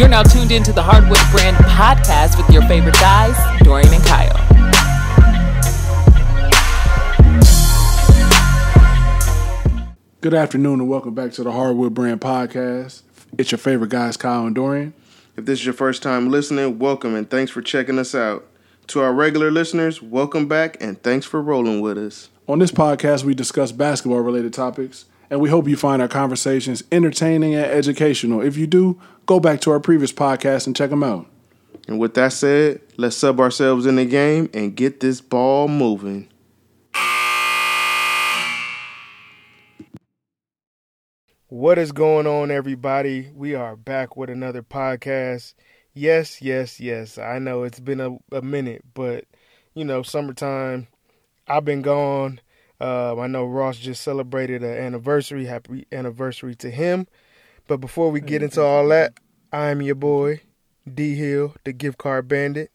You're now tuned into the Hardwood Brand podcast with your favorite guys, Dorian and Kyle. Good afternoon and welcome back to the Hardwood Brand podcast. It's your favorite guys, Kyle and Dorian. If this is your first time listening, welcome and thanks for checking us out. To our regular listeners, welcome back and thanks for rolling with us. On this podcast, we discuss basketball related topics, and we hope you find our conversations entertaining and educational. If you do, go back to our previous podcast and check them out. And with that said, let's sub ourselves in the game and get this ball moving. What is going on, everybody? We are back with another podcast. Yes, yes, yes. I know it's been a, a minute, but you know, summertime. I've been gone. Uh, I know Ross just celebrated an anniversary. Happy anniversary to him. But before we get into all that, I'm your boy, D Hill, the gift card bandit.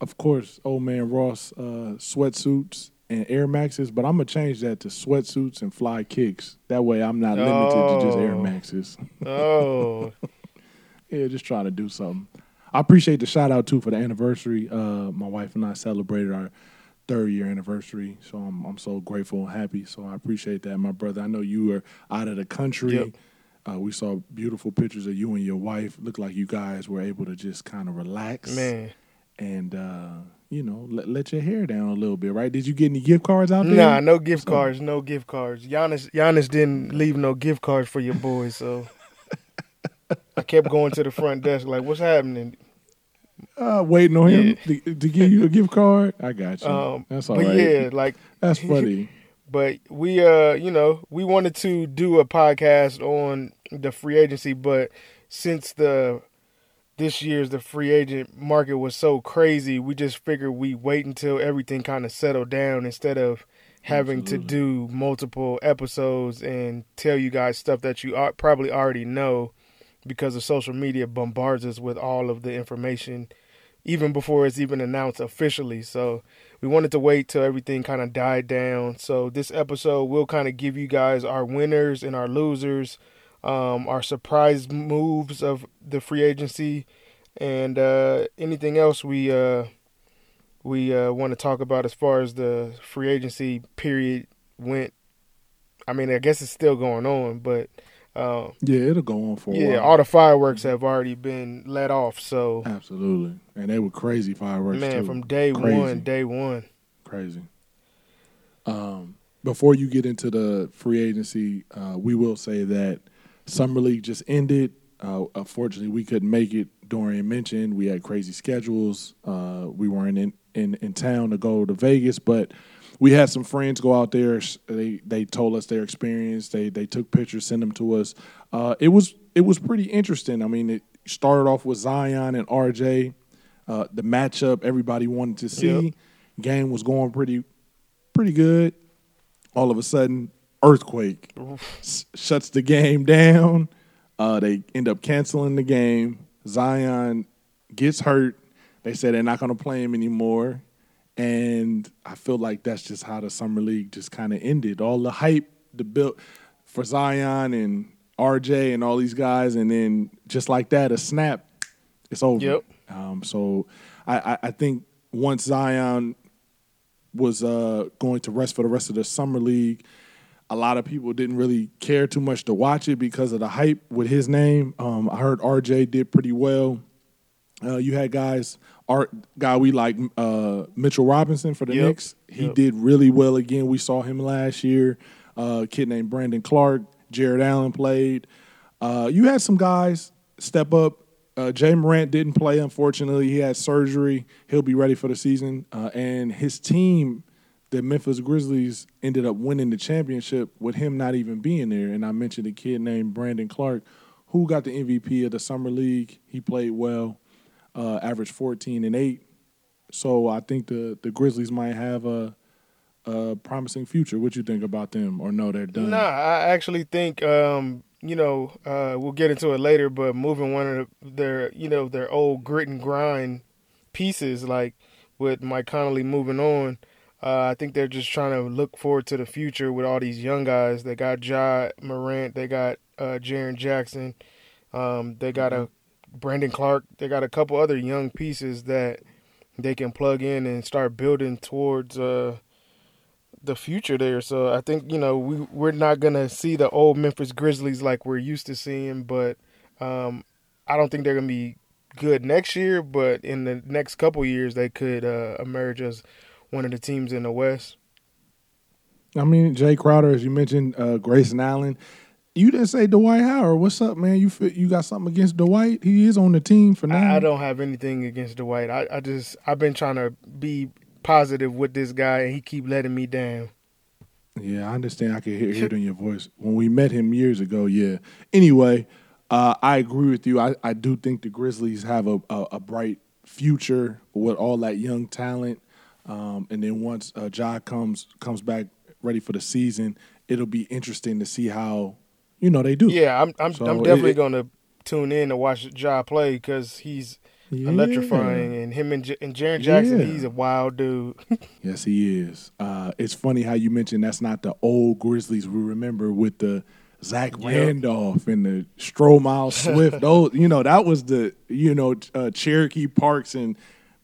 Of course, old man Ross, uh, sweatsuits and Air Maxes, but I'm gonna change that to sweatsuits and fly kicks. That way, I'm not limited to just Air Oh. Maxes. Oh, yeah, just trying to do something. I appreciate the shout out too for the anniversary. Uh, my wife and I celebrated our third year anniversary, so I'm I'm so grateful and happy. So I appreciate that, my brother. I know you were out of the country. Yep. Uh, we saw beautiful pictures of you and your wife. Looked like you guys were able to just kind of relax man. and uh, you know let, let your hair down a little bit, right? Did you get any gift cards out there? Nah, no gift So- cards, no gift cards. Giannis, Giannis didn't leave no gift cards for your boys, so I kept going to the front desk like, "What's happening?" Uh, waiting on him to, to give you a gift card. I got you. Um, That's all but right. yeah, like, That's funny. but we, uh, you know, we wanted to do a podcast on the free agency, but since the this year's the free agent market was so crazy, we just figured we wait until everything kind of settled down instead of having to do multiple episodes and tell you guys stuff that you are, probably already know because the social media bombards us with all of the information even before it's even announced officially. So we wanted to wait till everything kind of died down. So this episode will kind of give you guys our winners and our losers, um, our surprise moves of the free agency, and uh, anything else we uh, we uh, want to talk about as far as the free agency period went. I mean, I guess it's still going on, but um, Yeah, it'll go on for a yeah, all the fireworks have already been let off. So Absolutely. And they were crazy fireworks man, too. from day Crazy. one, day one. crazy. Um, before you get into the free agency, uh, we will say that summer league just ended. Uh, unfortunately, we couldn't make it. Dorian mentioned we had crazy schedules. Uh, we weren't in, in in town to go to Vegas, but we had some friends go out there. They they told us their experience. They they took pictures, sent them to us. Uh, it was it was pretty interesting. I mean, it started off with Zion and RJ. Uh, the matchup everybody wanted to see. Yep. Game was going pretty pretty good. All of a sudden, earthquake s- shuts the game down. Uh, they end up canceling the game. Zion gets hurt. They said they're not going to play him anymore. And I feel like that's just how the summer league just kind of ended. All the hype, the build for Zion and RJ and all these guys, and then just like that, a snap, it's over. Yep. Um, so I, I, I think once Zion was uh, going to rest for the rest of the summer league. A lot of people didn't really care too much to watch it because of the hype with his name. Um, I heard RJ did pretty well. Uh, you had guys, art guy we like uh, Mitchell Robinson for the Yep. Knicks. He Yep. did really well again. We saw him last year. Uh, kid named Brandon Clarke, Jared Allen played. Uh, you had some guys step up. Uh, Ja Morant didn't play, unfortunately. He had surgery. He'll be ready for the season. Uh, and his team, the Memphis Grizzlies, ended up winning the championship with him not even being there. And I mentioned a kid named Brandon Clarke, who got the MVP of the summer league. He played well, uh, averaged 14 and 8. So I think the, the Grizzlies might have a, a promising future. What you think about them? Or no, they're done? Nah, I actually think um, you know, uh, we'll get into it later, but moving one of their you know, their old grit and grind pieces, like with Mike Conley moving on, uh, I think they're just trying to look forward to the future with all these young guys. They got Ja Morant, they got uh Jaren Jackson, Um, they got a Brandon Clarke. They got a couple other young pieces that they can plug in and start building towards uh, the future there. So I think you know we we're not gonna see the old Memphis Grizzlies like we're used to seeing, but um, I don't think they're gonna be good next year. But in the next couple years, they could uh, emerge as one of the teams in the West. I mean, Jae Crowder, as you mentioned, uh, Grayson Allen. You didn't say Dwight Howard. What's up, man? You you got something against Dwight? He is on the team for now. I, I don't have anything against Dwight. I, I just I've been trying to be positive with this guy, and he keep letting me down. Yeah, I understand. I can hear, hear it in your voice. When we met him years ago, yeah. Anyway, uh, I agree with you. I, I do think the Grizzlies have a, a, a bright future with all that young talent. Um, and then once uh, Ja comes comes back ready for the season, it'll be interesting to see how you know they do. Yeah, I'm I'm, So I'm definitely it- going to tune in to watch Ja play because he's Yeah. electrifying, and him and, J- and Jaren Jackson, Yeah. he's a wild dude. Yes, he is. Uh, it's funny how you mentioned that's not the old Grizzlies we remember with the Zach Randolph and the Stromile Swift. Those, you know, that was the you know uh, Cherokee Parks and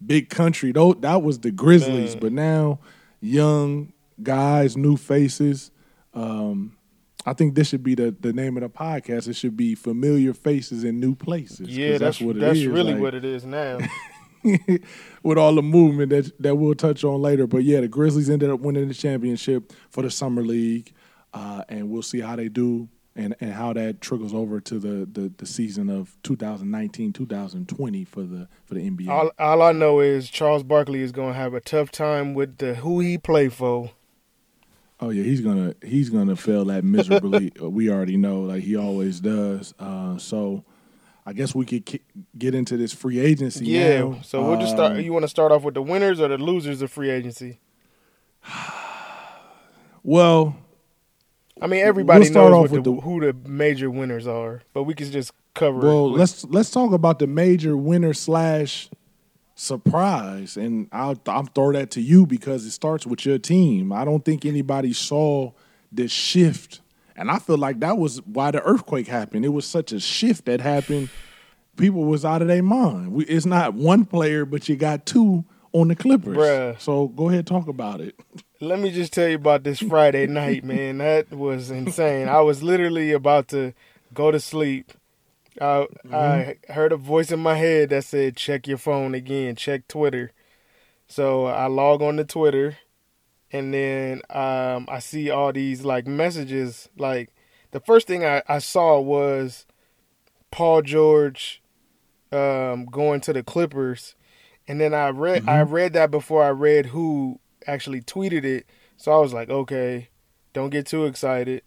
Big Country. Those, that was the Grizzlies. Man. But now, young guys, new faces. Um, I think this should be the, the name of the podcast. It should be familiar faces in new places. yeah, that's what it that's is. really Like, what it is now. with all the movement that that we'll touch on later. But yeah, the Grizzlies ended up winning the championship for the summer league, uh, and we'll see how they do and, and how that trickles over to the, the, the season of 2019-2020 for the for the NBA. all all I know is Charles Barkley is going to have a tough time with the who he play for. Oh yeah, he's gonna he's gonna fail that miserably. We already know, like he always does. Uh, so. I guess we could ki- get into this free agency. Yeah, now. so we'll just start. Um, You want to start off with the winners or the losers of free agency? well, I mean, everybody We'll start knows off with the, the- who the major winners are, but we can just cover. Well, it with- let's let's talk about the major winner slash surprise, and I'll I'll throw that to you because it starts with your team. I don't think anybody saw this shift, and I feel like that was why the earthquake happened. It was such a shift that happened. People was out of their mind. We, it's not one player, but you got two on the Clippers. Bruh. So go ahead, talk about it. Let me just tell you about this Friday night, man. That was insane. I was literally about to go to sleep. I, I heard a voice in my head that said, "Check your phone again. Check Twitter." So I log on to Twitter, and then um, I see all these like messages. Like the first thing I, I saw was Paul George um, going to the Clippers, and then I read I read that before I read who actually tweeted it. So I was like, okay, don't get too excited.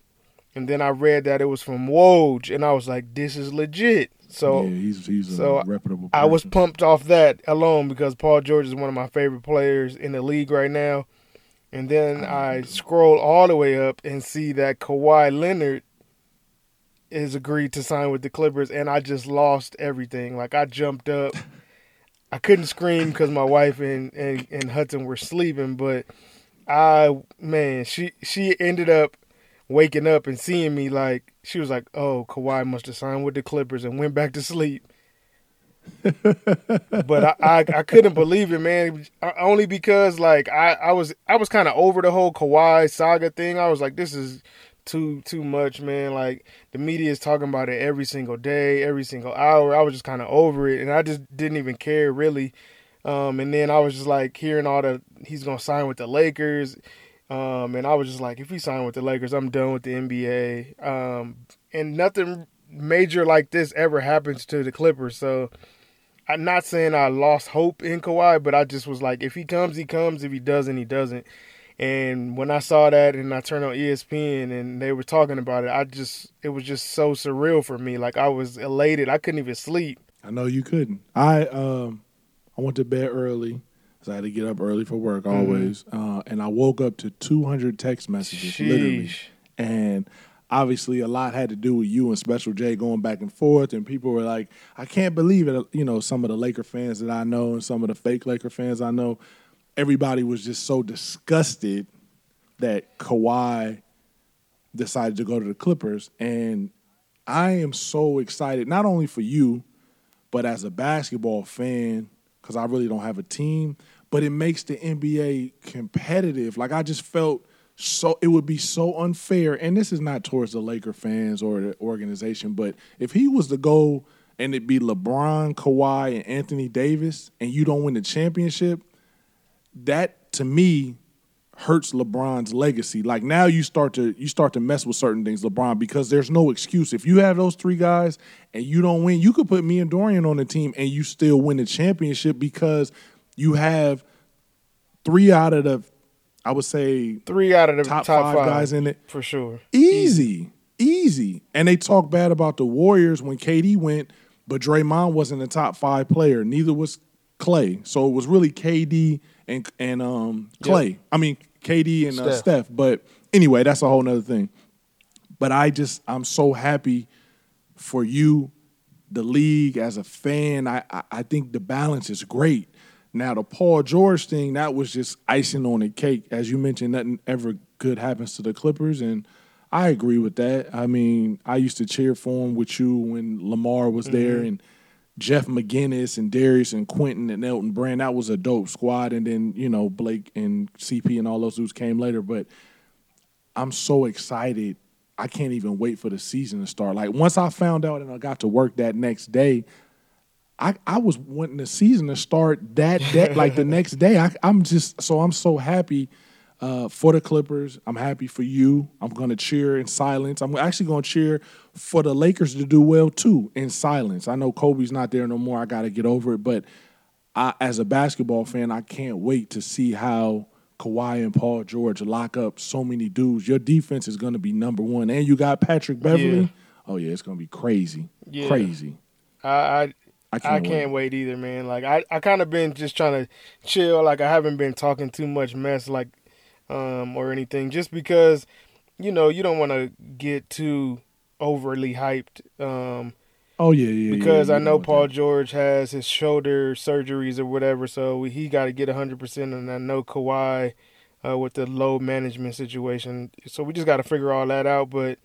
And then I read that it was from Woj, and I was like, this is legit. So yeah, he's he's a so. I was pumped off that alone because Paul George is one of my favorite players in the league right now. And then I scroll all the way up and see that Kawhi Leonard is agreed to sign with the Clippers, and I just lost everything. Like I jumped up. I couldn't scream because my wife and, and, and Hudson were sleeping, but I man, she she ended up waking up and seeing me like she was like, "Oh, Kawhi must have signed with the Clippers," and went back to sleep. but I, I I couldn't believe it, man. Only because like I I was I was kind of over the whole Kawhi saga thing. I was like, this is too too much, man. Like the media is talking about it every single day, every single hour. I was just kind of over it, and I just didn't even care really. Um, and then I was just like hearing all the he's gonna sign with the Lakers. Um, and I was just like, if he signed with the Lakers, I'm done with the NBA. Um, and nothing major like this ever happens to the Clippers. So I'm not saying I lost hope in Kawhi, but I just was like, if he comes, he comes. If he doesn't, he doesn't. And when I saw that and I turned on ESPN and they were talking about it, I just it was just so surreal for me. Like I was elated. I couldn't even sleep. I know you couldn't. I um I went to bed early. So I had to get up early for work always. Uh, and I woke up to 200 text messages, literally. And obviously, a lot had to do with you and Special J going back and forth. And people were like, I can't believe it. You know, some of the Laker fans that I know and some of the fake Laker fans I know, everybody was just so disgusted that Kawhi decided to go to the Clippers. And I am so excited, not only for you, but as a basketball fan, because I really don't have a team, but it makes the NBA competitive. Like I just felt so it would be so unfair, and this is not towards the Laker fans or the organization, but if he was to go and it be LeBron, Kawhi, and Anthony Davis, and you don't win the championship, that to me hurts LeBron's legacy. Like now you start to you start to mess with certain things, LeBron, because there's no excuse. If you have those three guys and you don't win, you could put me and Dorian on the team and you still win the championship because you have three out of the I would say Three out of the top, top, five, five guys in it. for sure. Easy. Easy. And they talk bad about the Warriors when KD went, but Draymond wasn't a top five player. Neither was Clay. So it was really KD and and um Clay. I mean KD and uh, Steph. Steph. But anyway, that's a whole nother thing. But I just I'm so happy for you, the league as a fan. I I, I think the balance is great. Now the Paul George thing, that was just icing on the cake. As you mentioned, nothing ever good happens to the Clippers, and I agree with that. I mean, I used to cheer for him with you when Lamar was there, and Jeff McInnis and Darius and Quentin and Elton Brand. That was a dope squad, and then you know Blake and CP and all those dudes came later. But I'm so excited. I can't even wait for the season to start. Like once I found out and I got to work that next day, I, I was wanting the season to start that day, like the next day. I, I'm just so I'm so happy uh, for the Clippers. I'm happy for you. I'm going to cheer in silence. I'm actually going to cheer for the Lakers to do well too in silence. I know Kobe's not there no more. I got to get over it, but I, as a basketball fan, I can't wait to see how Kawhi and Paul George lock up so many dudes. Your defense is going to be number one, and you got Patrick Beverley. Yeah. Oh yeah, it's going to be crazy, Yeah. crazy. I I, I I can't, can't, wait. wait. either, man. Like I, I kind of been just trying to chill. Like I haven't been talking too much mess, like um or anything, just because you know you don't want to get too overly hyped. Um, Oh yeah, yeah. because yeah, I you know Paul that. George has his shoulder surgeries or whatever, so he got to get 100%. And I know Kawhi uh, with the load management situation. So we just got to figure all that out. But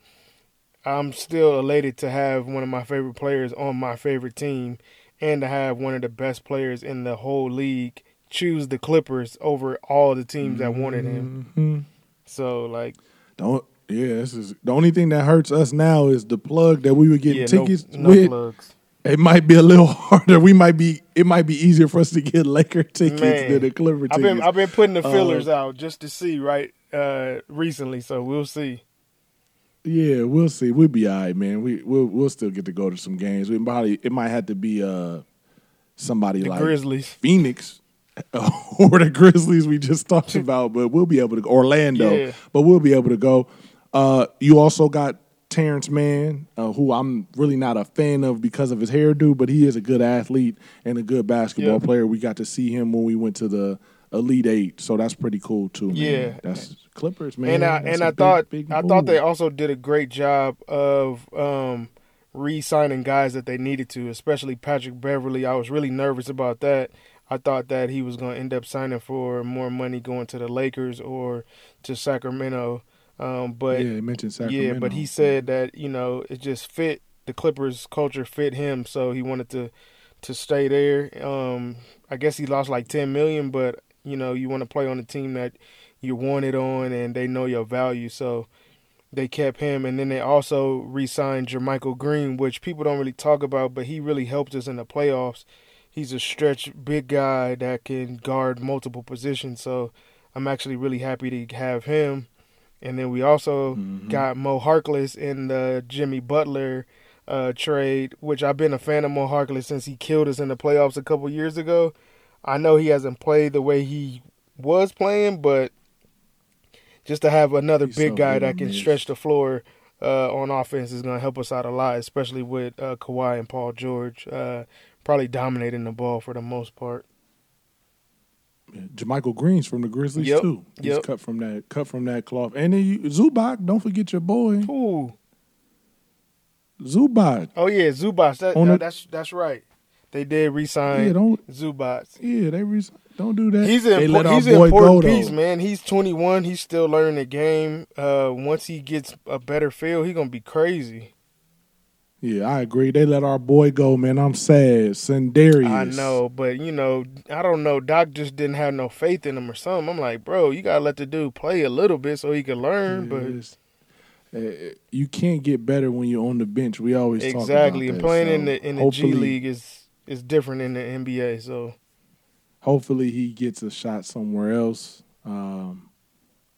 I'm still elated to have one of my favorite players on my favorite team and to have one of the best players in the whole league choose the Clippers over all the teams that wanted him. Mhm. So, like, Don't. Yeah, this is the only thing that hurts us now is the plug that we were getting yeah, tickets no, no with. plugs. It might be a little harder. We might be. It might be easier for us to get Laker tickets Man, than the Clipper I've been I've been putting the Uh, fillers out just to see right uh recently, so we'll see. Yeah, we'll see. We'll be all right, man. We we'll we'll still get to go to some games. We probably it might have to be uh somebody The like Grizzlies. Phoenix or the Grizzlies we just talked about, but we'll be able to go Orlando. Yeah. But we'll be able to go. Uh you also got Terance Mann, uh, who I'm really not a fan of because of his hairdo, but he is a good athlete and a good basketball Yeah. player. We got to see him when we went to the Elite Eight, so that's pretty cool too. Man. Yeah. that's Clippers, man. and I That's and I big, thought big I thought they also did a great job of um re-signing guys that they needed to, especially Patrick Beverley. I was really nervous about that. I thought that he was going to end up signing for more money going to the Lakers or to Sacramento. Um, but yeah, they mentioned Sacramento. Yeah, but he said that you know it just fit the Clippers culture fit him, so he wanted to to stay there. Um, I guess he lost like ten million, but you know you want to play on a team that you wanted on and they know your value, so they kept him. And then they also re-signed JaMychal Green, which people don't really talk about, but he really helped us in the playoffs. He's a stretch big guy that can guard multiple positions, so I'm actually really happy to have him. And then we also Mhm. got Mo Harkless in the Jimmy Butler uh, trade, which I've been a fan of Mo Harkless since he killed us in the playoffs a couple years ago. I know he hasn't played the way he was playing, but just to have another He's big so guy that can miss. stretch the floor uh, on offense is going to help us out a lot, especially with uh, Kawhi and Paul George uh, probably dominating the ball for the most part. JaMychal Green's from the Grizzlies Yep, too. He's yep. cut from that cut from that cloth. And then you, Zubac, don't forget your boy Ooh. Zubac. Oh yeah, Zubac. That, On that- the- that's that's right. They did resign Yeah, don't Zubac. yeah they re- don't do that. He's they an let impor- he's an boy important go, piece, though. man. He's 21. He's still learning the game. Uh, once he gets a better feel, he's gonna be crazy. Yeah, I agree. They let our boy go, man. I'm sad. Sindarius. I know, but you know, I don't know. Doc just didn't have no faith in him or something. I'm like, bro, you gotta let the dude play a little bit so he can learn. but Uh, you can't get better when you're on the bench. We always talk exactly, about and playing in So the in the G League is is different in the NBA. So hopefully he gets a shot somewhere else. Um,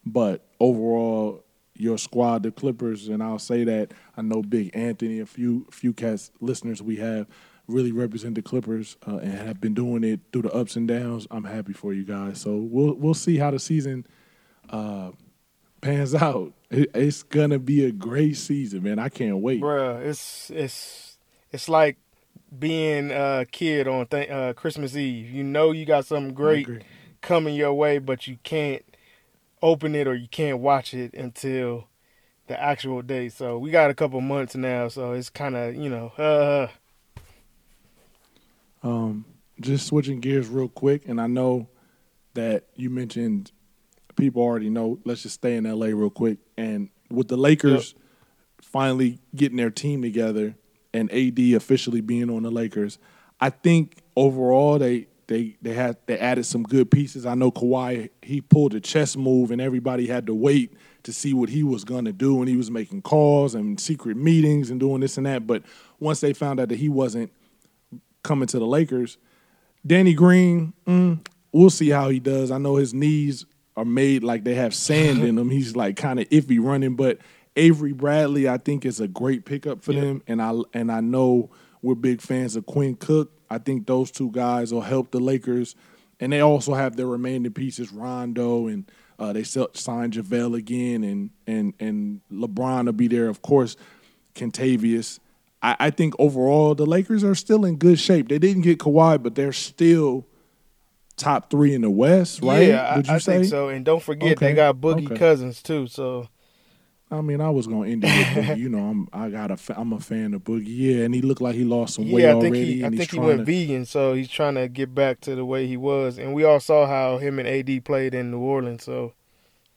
but overall, your squad, the Clippers, and I'll say that I know Big Anthony, a few few cast listeners we have really represent the Clippers uh, and have been doing it through the ups and downs. I'm happy for you guys. So we'll we'll see how the season uh, pans out. It, it's gonna be a great season, man. I can't wait. Bruh, it's it's it's like being a kid on th- uh, Christmas Eve. You know you got something great coming your way, but you can't open it or you can't watch it until the actual day. So we got a couple months now, so it's kind of you know, uh, Um, just switching gears real quick, and I know that you mentioned people already know. Let's just stay in LA real quick. And with the Lakers finally getting their team together and AD officially being on the Lakers, I think overall they they they had they added some good pieces. I know Kawhi he pulled a chess move, and everybody had to wait to see what he was going to do, and he was making calls and secret meetings and doing this and that. But once they found out that he wasn't coming to the Lakers. Danny Green, mm, we'll see how he does. I know his knees are made like they have sand in them. He's like kind of iffy running, but Avery Bradley, I think, is a great pickup for them. And I and I know we're big fans of Quinn Cook. I think those two guys will help the Lakers. And they also have their remaining pieces, Rondo, and uh, they sell, signed JaVale again, and and and LeBron will be there, of course. Kentavious. I, I think overall the Lakers are still in good shape. They didn't get Kawhi, but they're still top three in the West, right? yeah, I, Would you I say? think so. And don't forget Okay, they got Boogie okay. Cousins too. So I mean, I was gonna end it with Boogie. You know, I'm I got a fa- I'm a fan of Boogie. Yeah, and he looked like he lost some weight yeah, I think already, he I think he went to. vegan, so he's trying to get back to the way he was. And we all saw how him and AD played in New Orleans. So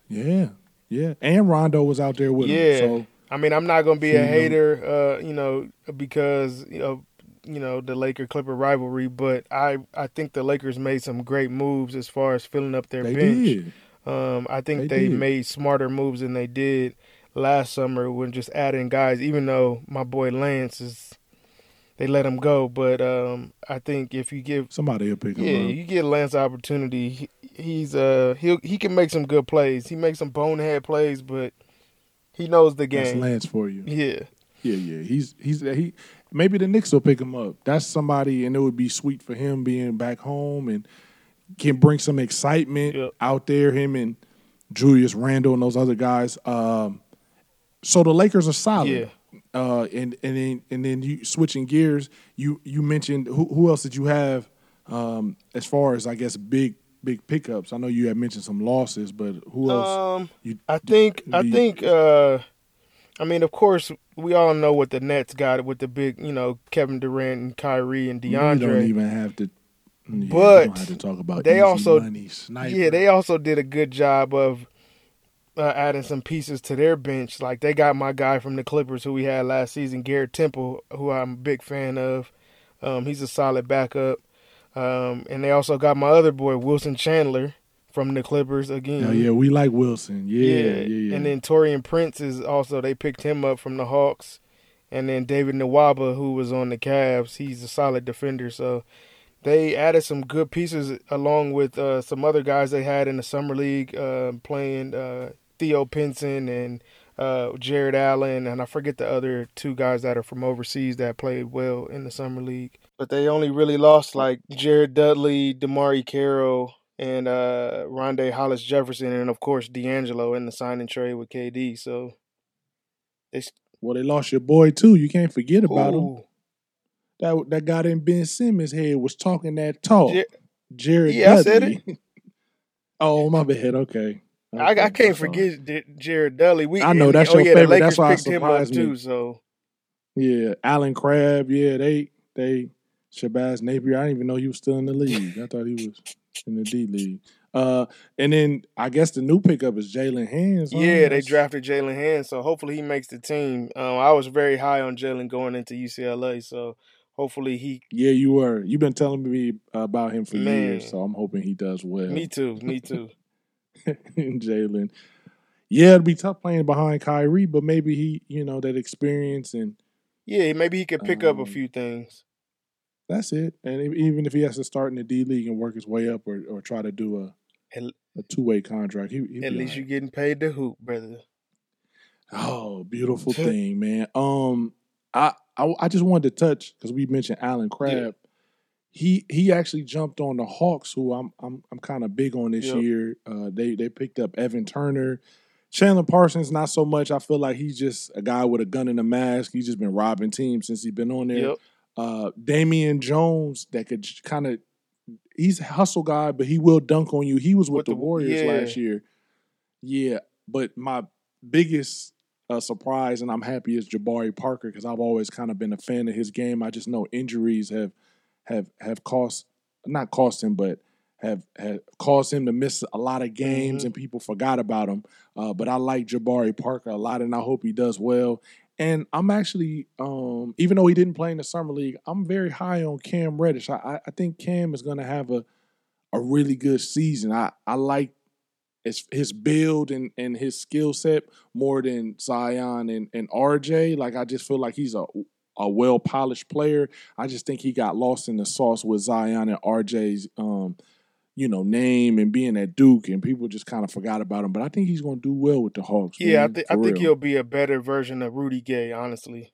yeah, yeah, and Rondo was out there with Yeah. him. So I mean, I'm not gonna be a hater, uh, you know, because you know, you know the Laker Clipper rivalry, but I I think the Lakers made some great moves as far as filling up their they bench. did. Um, I think They they, made smarter moves than they did last summer when just adding guys. Even though my boy Lance is, they let him go, but um, I think if you give Somebody a pick him yeah, up. you get Lance opportunity. He, he's uh he he can make some good plays. He makes some bonehead plays, but he knows the That's game. Lance for you. Yeah. Yeah, yeah. He's he's he. Maybe the Knicks will pick him up. That's somebody, and it would be sweet for him being back home and can bring some excitement Yep. out there. Him and Julius Randle and those other guys. Um, so the Lakers are solid. Yeah. Uh, and and then and then you switching gears. You you mentioned who who else did you have um, as far as I guess big big pickups? I know you had mentioned some losses, but who else? Um, you, I think I think uh, I mean, of course, we all know what the Nets got with the big, you know, Kevin Durant and Kyrie and DeAndre. We don't even have to. Yeah, But don't have to talk about they also- money. Yeah, they also did a good job of uh, adding some pieces to their bench. Like they got my guy from the Clippers who we had last season, Garrett Temple, who I'm a big fan of. Um, he's a solid backup. Um, and they also got my other boy Wilson Chandler from the Clippers again. Oh, yeah, we like Wilson. Yeah, yeah, yeah. And then Taurean Prince is also they picked him up from the Hawks. And then David Nwaba, who was on the Cavs, he's a solid defender. So they added some good pieces along with uh, some other guys they had in the summer league uh, playing uh, Theo Pinson and uh, Jared Allen, and I forget the other two guys that are from overseas that played well in the summer league. But they only really lost like Jared Dudley, DeMarre Carroll, and uh, Rondae Hollis Jefferson, and of course D'Angelo in the signing trade with KD. So it's well, they lost your boy too. You can't forget about him. That that guy in Ben Simmons' head was talking that talk. Ja- Jared Yeah, I said Dudley. oh, my bad. Okay. I, I can't sorry. forget Jared Dudley. We I know, and- that's oh your yeah, favorite. That's why picked him up me. too. So Yeah, Allen Crabbe. Yeah, they they Shabazz Napier. I didn't even know he was still in the league. I thought he was in the D league. Uh, and then I guess the new pickup is Jaylen Hands. huh? Yeah, they drafted Jaylen Hands, so hopefully he makes the team. Um, I was very high on Jaylen going into UCLA, so hopefully he. Yeah, you were. You've been telling me about him for Man. years, so I'm hoping he does well. Me too, me too. And Jaylen. Yeah, it'd be tough playing behind Kyrie, but maybe he, you know, that experience and Yeah, maybe he could pick up a Um, few things. that's it. And even if he has to start in the D League and work his way up, or, or try to do a a two way contract, he, at least all you're getting paid to hoop, brother. Oh, beautiful thing, man. Um, I I, I just wanted to touch because we mentioned Allen Crabbe. He he actually jumped on the Hawks, who I'm I'm I'm kind of big on this Yep. year. Uh, they they picked up Evan Turner, Chandler Parsons. Not so much. I feel like he's just a guy with a gun and a mask. He's just been robbing teams since he's been on there. Yep. Uh, Damian Jones that could kind of he's a hustle guy, but he will dunk on you. He was with, With the, the- Warriors yeah. last year. Yeah, but my biggest uh, surprise, and I'm happy, is Jabari Parker because I've always kind of been a fan of his game. I just know injuries have have have cost not cost him, but have have caused him to miss a lot of games, Mhm. and people forgot about him. Uh, but I like Jabari Parker a lot, and I hope he does well. And I'm actually, um, even though he didn't play in the summer league, I'm very high on Cam Reddish. I, I, I think Cam is going to have a a really good season. I I like his his build and, and his skill set more than Zion and, and RJ. Like I just feel like he's a a well polished player. I just think he got lost in the sauce with Zion and RJ's um, you know, name and being at Duke and people just kind of forgot about him. But I think he's gonna do well with the Hawks. Yeah, I, th- I think he'll be a better version of Rudy Gay, honestly.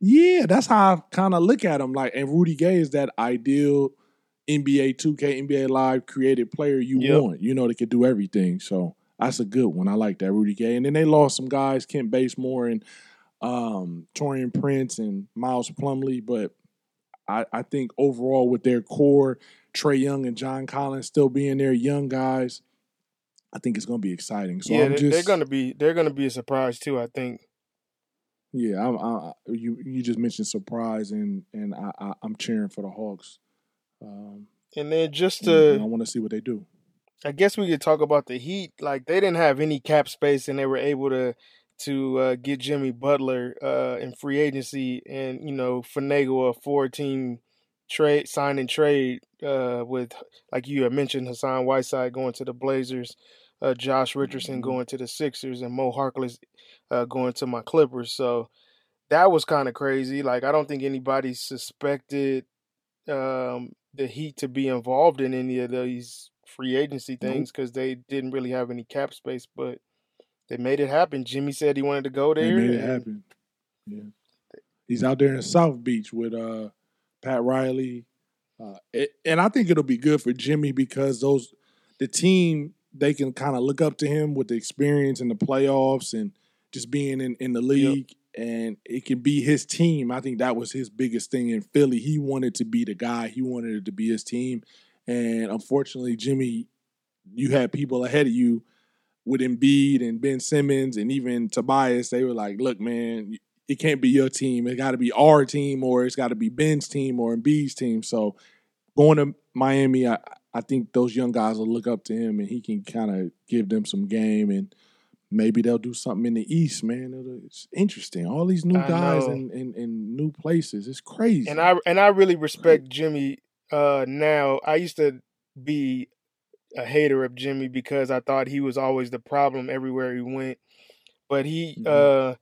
Yeah, that's how I kind of look at him. Like, and Rudy Gay is that ideal NBA 2K, NBA Live created player you Yep. want. You know, they could do everything. So that's a good one. I like that Rudy Gay. And then they lost some guys, Kent Basemore and um, Taurean Prince and Miles Plumlee. But I, I think overall with their core, Trae Young and John Collins still being there, young guys, I think it's going to be exciting. So yeah, I'm they, just they're gonna be they're gonna be a surprise too. I think. Yeah, I'm, I, you you just mentioned surprise, and and I, I I'm cheering for the Hawks. Um, And then just and- and I want to see what they do. I guess we could talk about the Heat. Like they didn't have any cap space, and they were able to to uh, get Jimmy Butler uh, in free agency, and you know finagle a four team trade sign and trade uh, with like you had mentioned Hassan Whiteside going to the Blazers, uh, Josh Richardson Mhm. going to the Sixers, and Mo Harkless uh, going to my Clippers. So that was kind of crazy. Like I don't think anybody suspected um, the Heat to be involved in any of these free agency things because they didn't really have any cap space, but they made it happen. Jimmy said he wanted to go They there. made it happen. Yeah, he's out there in South Beach with uh Pat Riley, uh, it, and I think it'll be good for Jimmy because those the team they can kind of look up to him with the experience in the playoffs and just being in in the league. And it can be his team. I think that was his biggest thing in Philly. He wanted to be the guy. He wanted it to be his team. And unfortunately, Jimmy, you had people ahead of you with Embiid and Ben Simmons and even Tobias. They were like, "Look, man, it can't be your team. It got to be our team, or it's got to be Ben's team or Embiid's team." So going to Miami, I, I think those young guys will look up to him, and he can kind of give them some game, and maybe they'll do something in the East. Man, it's interesting. All these new I guys in in new places. It's crazy. and I and I really respect Jimmy uh now. I used to be a hater of Jimmy because I thought he was always the problem everywhere he went. But he Mhm. uh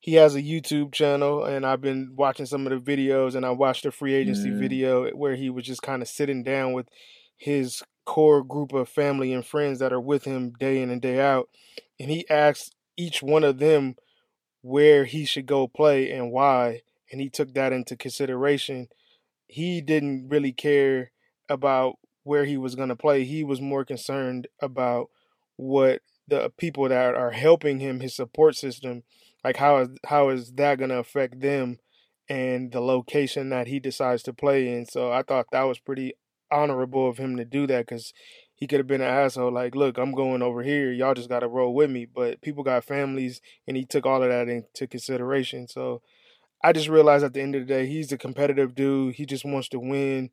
he has a YouTube channel and I've been watching some of the videos and I watched a free agency Yeah. video where he was just kind of sitting down with his core group of family and friends that are with him day in and day out and he asked each one of them where he should go play and why and he took that into consideration he didn't really care about where he was going to play. He was more concerned about what the people that are helping him, his support system, like how is how is that going to affect them and the location that he decides to play in. So I thought that was pretty honorable of him to do that because he could have been an asshole. Like, look, I'm going over here. Y'all just got to roll with me. But people got families, and he took all of that into consideration. So I just realized at the end of the day, he's a competitive dude. He just wants to win.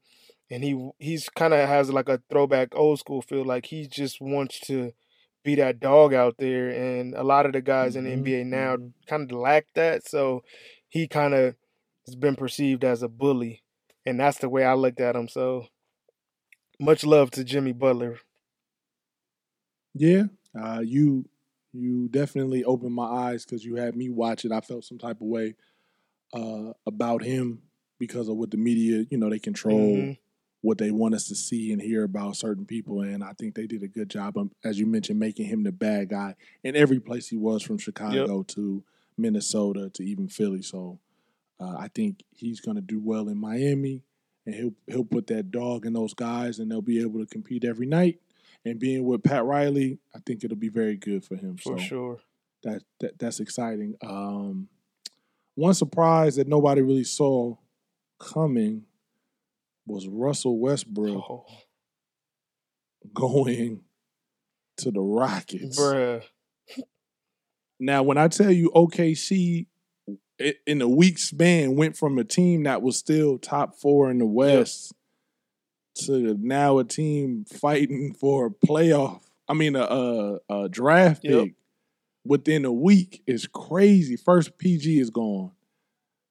And he he's kind of has like a throwback old school feel. Like he just wants to be that dog out there, and a lot of the guys Mhm, in the NBA now mhm. kind of lack that. So he kind of has been perceived as a bully, and that's the way I looked at him. So much love to Jimmy Butler. Yeah, uh, you you definitely opened my eyes because you had me watch it. I felt some type of way uh, about him because of what the media, you know, they control Mhm. What they want us to see and hear about certain people, and I think they did a good job, of, as you mentioned, making him the bad guy in every place he was, from Chicago to Minnesota to even Philly. So uh, I think he's going to do well in Miami, and he'll he'll put that dog in those guys, and they'll be able to compete every night. And being with Pat Riley, I think it'll be very good for him. For so sure. that, that that's exciting. Um, one surprise that nobody really saw coming was Russell Westbrook Oh, going to the Rockets. bruh. Now, when I tell you OKC in a week span went from a team that was still top four in the West to now a team fighting for a playoff. I mean, a, a, a draft Yep. pick within a week is crazy. First, PG is gone.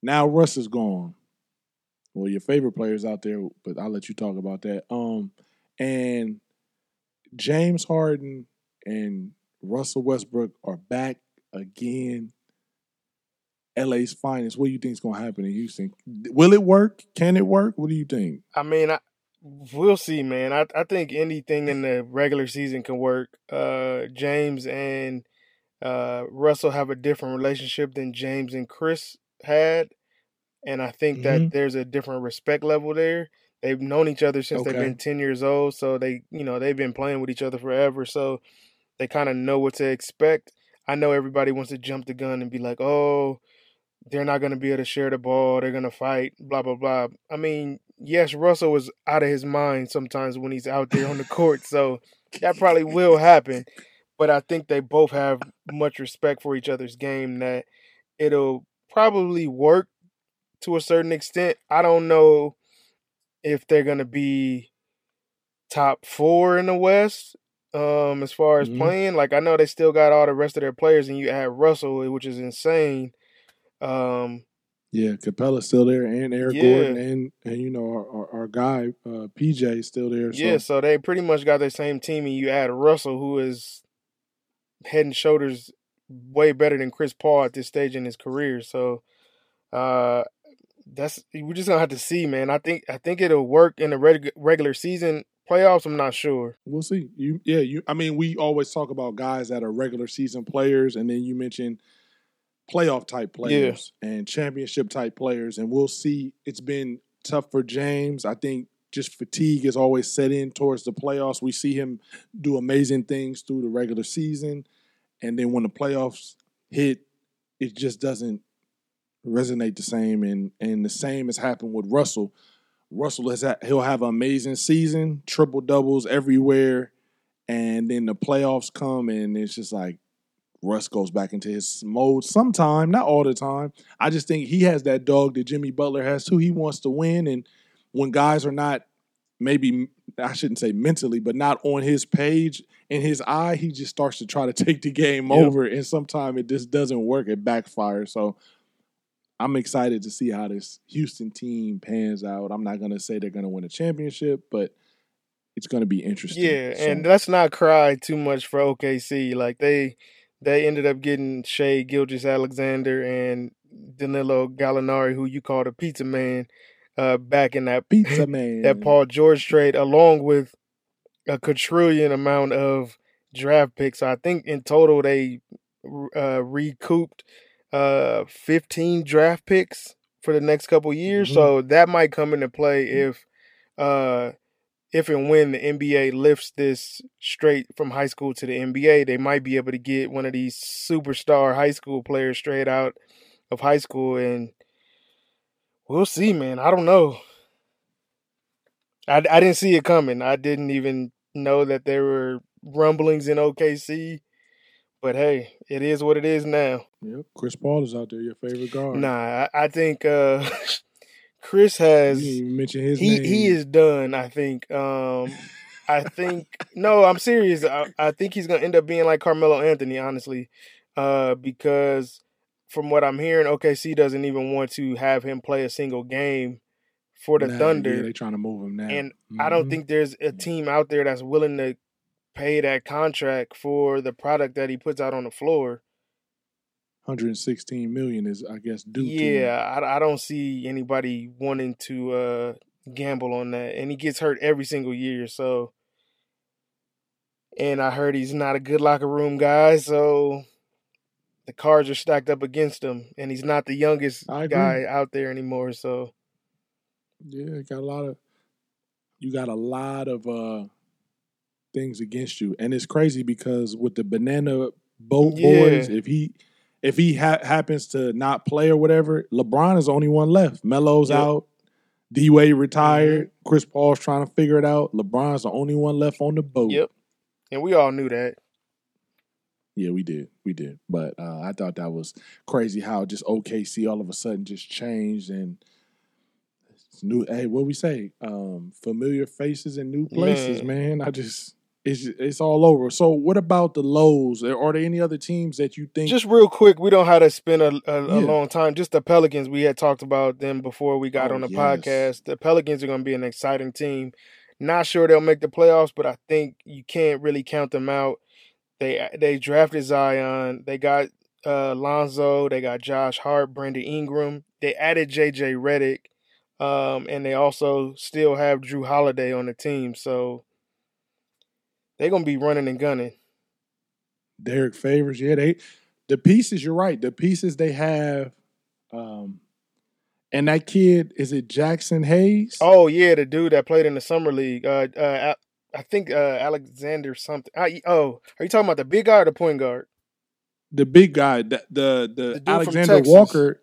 Now Russ is gone. Well, your favorite players out there, but I'll let you talk about that. Um, and James Harden and Russell Westbrook are back again. LA's finest. What do you think is going to happen in Houston? Will it work? Can it work? What do you think? I mean, I, we'll see, man. I I think anything in the regular season can work. Uh, James and uh, Russell have a different relationship than James and Chris had, and I think Mhm. that there's a different respect level there. They've known each other since they've been ten years old, so they you know they've been playing with each other forever, so they kind of know what to expect. I know everybody wants to jump the gun and be like, oh. They're not going to be able to share the ball. They're going to fight, blah, blah, blah. I mean, yes, Russell was out of his mind sometimes when he's out there on the court. So that probably will happen. But I think they both have much respect for each other's game that it'll probably work to a certain extent. I don't know if they're going to be top four in the West um, as far as Mhm. playing. Like, I know they still got all the rest of their players, and you add Russell, which is insane. Um, Yeah, Capela's still there, and Eric Yeah. Gordon, and and you know our, our, our guy uh, PJ is still there. So. Yeah, so they pretty much got the same team, and you add Russell, who is head and shoulders way better than Chris Paul at this stage in his career. So, uh, that's we're just gonna have to see, man. I think I think it'll work in the reg- regular season playoffs. I'm not sure. We'll see. You, yeah, you. I mean, we always talk about guys that are regular season players, and then you mentioned playoff type players and championship type players, and we'll see. It's been tough for James. I think just fatigue is always set in towards the playoffs. We see him do amazing things through the regular season, and then when the playoffs hit, it just doesn't resonate the same. And and the same has happened with Russell. Russell has ha- he'll have an amazing season, triple doubles everywhere, and then the playoffs come and it's just like Russ goes back into his mode sometime, not all the time. I just think he has that dog that Jimmy Butler has too. He wants to win, and when guys are not maybe I shouldn't say mentally, but not on his page in his eye, he just starts to try to take the game Yep. over, and sometimes it just doesn't work. It backfires. So I'm excited to see how this Houston team pans out. I'm not gonna say they're gonna win a championship, but it's gonna be interesting. Yeah, So, and let's not cry too much for OKC. Like they they ended up getting Shai Gilgeous Alexander and Danilo Gallinari, who you call the pizza man, uh, back in that pizza man. that Paul George trade, along with a quadrillion amount of draft picks. So I think in total they uh, recouped uh, 15 draft picks for the next couple years. Mhm. So that might come into play if uh, if and when the NBA lifts this straight from high school to the NBA, they might be able to get one of these superstar high school players straight out of high school and we'll see, man. I don't know. I, I didn't see it coming. I didn't even know that there were rumblings in OKC. But hey, it is what it is now. Yep. Chris Paul is out there, your favorite guard. Nah, I, I think uh, Chris has mention his he name. he is done. I think. Um, I think no, I'm serious. I, I think he's gonna end up being like Carmelo Anthony, honestly, uh, because from what I'm hearing, OKC doesn't even want to have him play a single game for the Nah, Thunder, Yeah, they trying to move him now. and I don't Mhm. think there's a team out there that's willing to pay that contract for the product that he puts out on the floor. 116 million is, I guess, due. to. Yeah, I, I don't see anybody wanting to uh, gamble on that, and he gets hurt every single year. So, and I heard he's not a good locker room guy, so the cards are stacked up against him, and he's not the youngest guy out there anymore. So, Yeah, got a lot of you got a lot of uh things against you. And it's crazy because with the banana boat Yeah. boys, if he if he ha- happens to not play or whatever, LeBron is the only one left. Melo's Yep. out. D Wade retired. Chris Paul's trying to figure it out. LeBron's the only one left on the boat. yep, and we all knew that. Yeah, we did. We did. But uh, I thought that was crazy how just OKC all of a sudden just changed and it's new. Hey, what we say? Um, familiar faces in new places, man. I just it's it's all over. So, what about the lows? Are there any other teams that you think? Just real quick, we don't have to spend a, a, a long time. Just the Pelicans, we had talked about them before we got Oh, on the yes. podcast. The Pelicans are going to be an exciting team. Not sure they'll make the playoffs, but I think you can't really count them out. They they drafted Zion. They got uh, Lonzo. They got Josh Hart, Brandon Ingram. They added JJ Redick, um, and they also still have Jrue Holiday on the team. So they're gonna be running and gunning. Derrick Favors, yeah, they the pieces. You're right. The pieces they have, um, and that kid is it Jaxson Hayes? Oh yeah, the dude that played in the summer league. Uh, uh I think uh Alexander something. Uh, oh, are you talking about the big guy or the point guard? the big guy, the the, the, The Alexander Walker.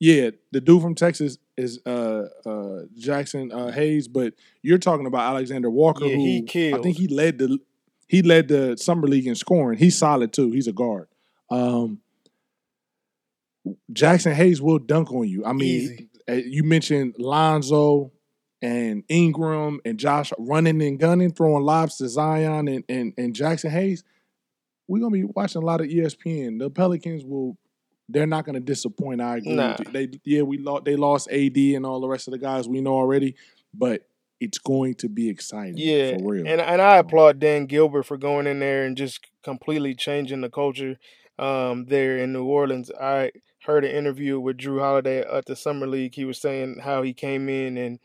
Yeah, the dude from Texas is uh uh Jackson uh, Hayes, but you're talking about Alexander Walker. Yeah, who he I think he led the he led the summer league in scoring. He's solid too. He's a guard. Um, Jaxson Hayes will dunk on you. I mean, Easy. uh, you mentioned Lonzo and Ingram and Josh running and gunning, throwing lobs to Zion and, and, and Jaxson Hayes. We're gonna be watching a lot of ESPN. The Pelicans will they're not gonna disappoint. I agree. Nah. They yeah, we lost they lost AD and all the rest of the guys we know already, but it's going to be exciting. Yeah, for real. and and I applaud Dan Gilbert for going in there and just completely changing the culture um, there in New Orleans. I heard an interview with Jrue Holiday at the summer league. He was saying how he came in and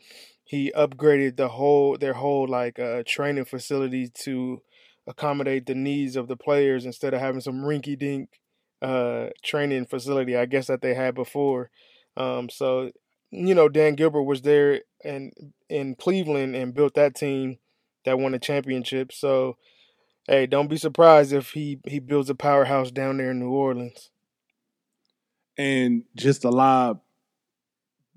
he upgraded the whole their whole like uh, training facility to accommodate the needs of the players instead of having some rinky dink uh, training facility. I guess that they had before. Um, so you know, Dan Gilbert was there and in Cleveland and built that team that won a championship. So, hey, don't be surprised if he he builds a powerhouse down there in New Orleans. and just a lob.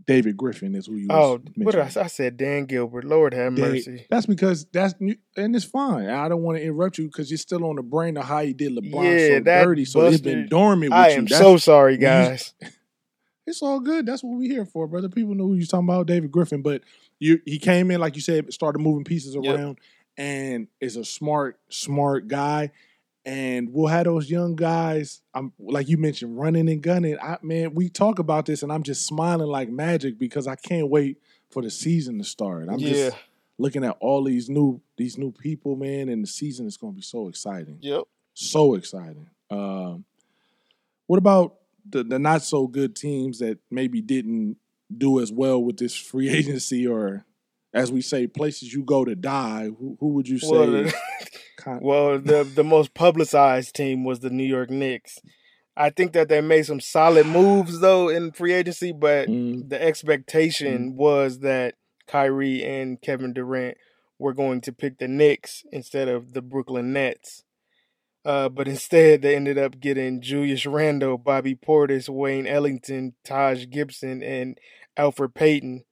David Griffin is who you. Oh, what I? I said? Dan Gilbert. Lord have Dan- mercy. That's because that's and it's fine. I don't want to interrupt you because you're still on the brain of how you did LeBron Yeah, so dirty. So it's been dormant with I you. am That's- so sorry, you- guys. It's all good. That's what we're here for, brother. People know who you're talking about, David Griffin. But you, he came in like you said, started moving pieces Yep. around, and is a smart, smart guy. And we'll have those young guys. I'm like you mentioned, running and gunning. I man, we talk about this, and I'm just smiling like magic because I can't wait for the season to start. I'm yeah, just looking at all these new these new people, man, and the season is going to be so exciting, yep. so exciting. Um, what about the the not so good teams that maybe didn't do as well with this free agency, or as we say, places you go to die? Who, who would you say? Well, the, kind- well, the the most publicized team was the New York Knicks. I think that they made some solid moves though in free agency, but Mm, the expectation was that Kyrie and Kevin Durant were going to pick the Knicks instead of the Brooklyn Nets. Uh, but instead, they ended up getting Julius Randle, Bobby Portis, Wayne Ellington, Taj Gibson, and Alfred Payton.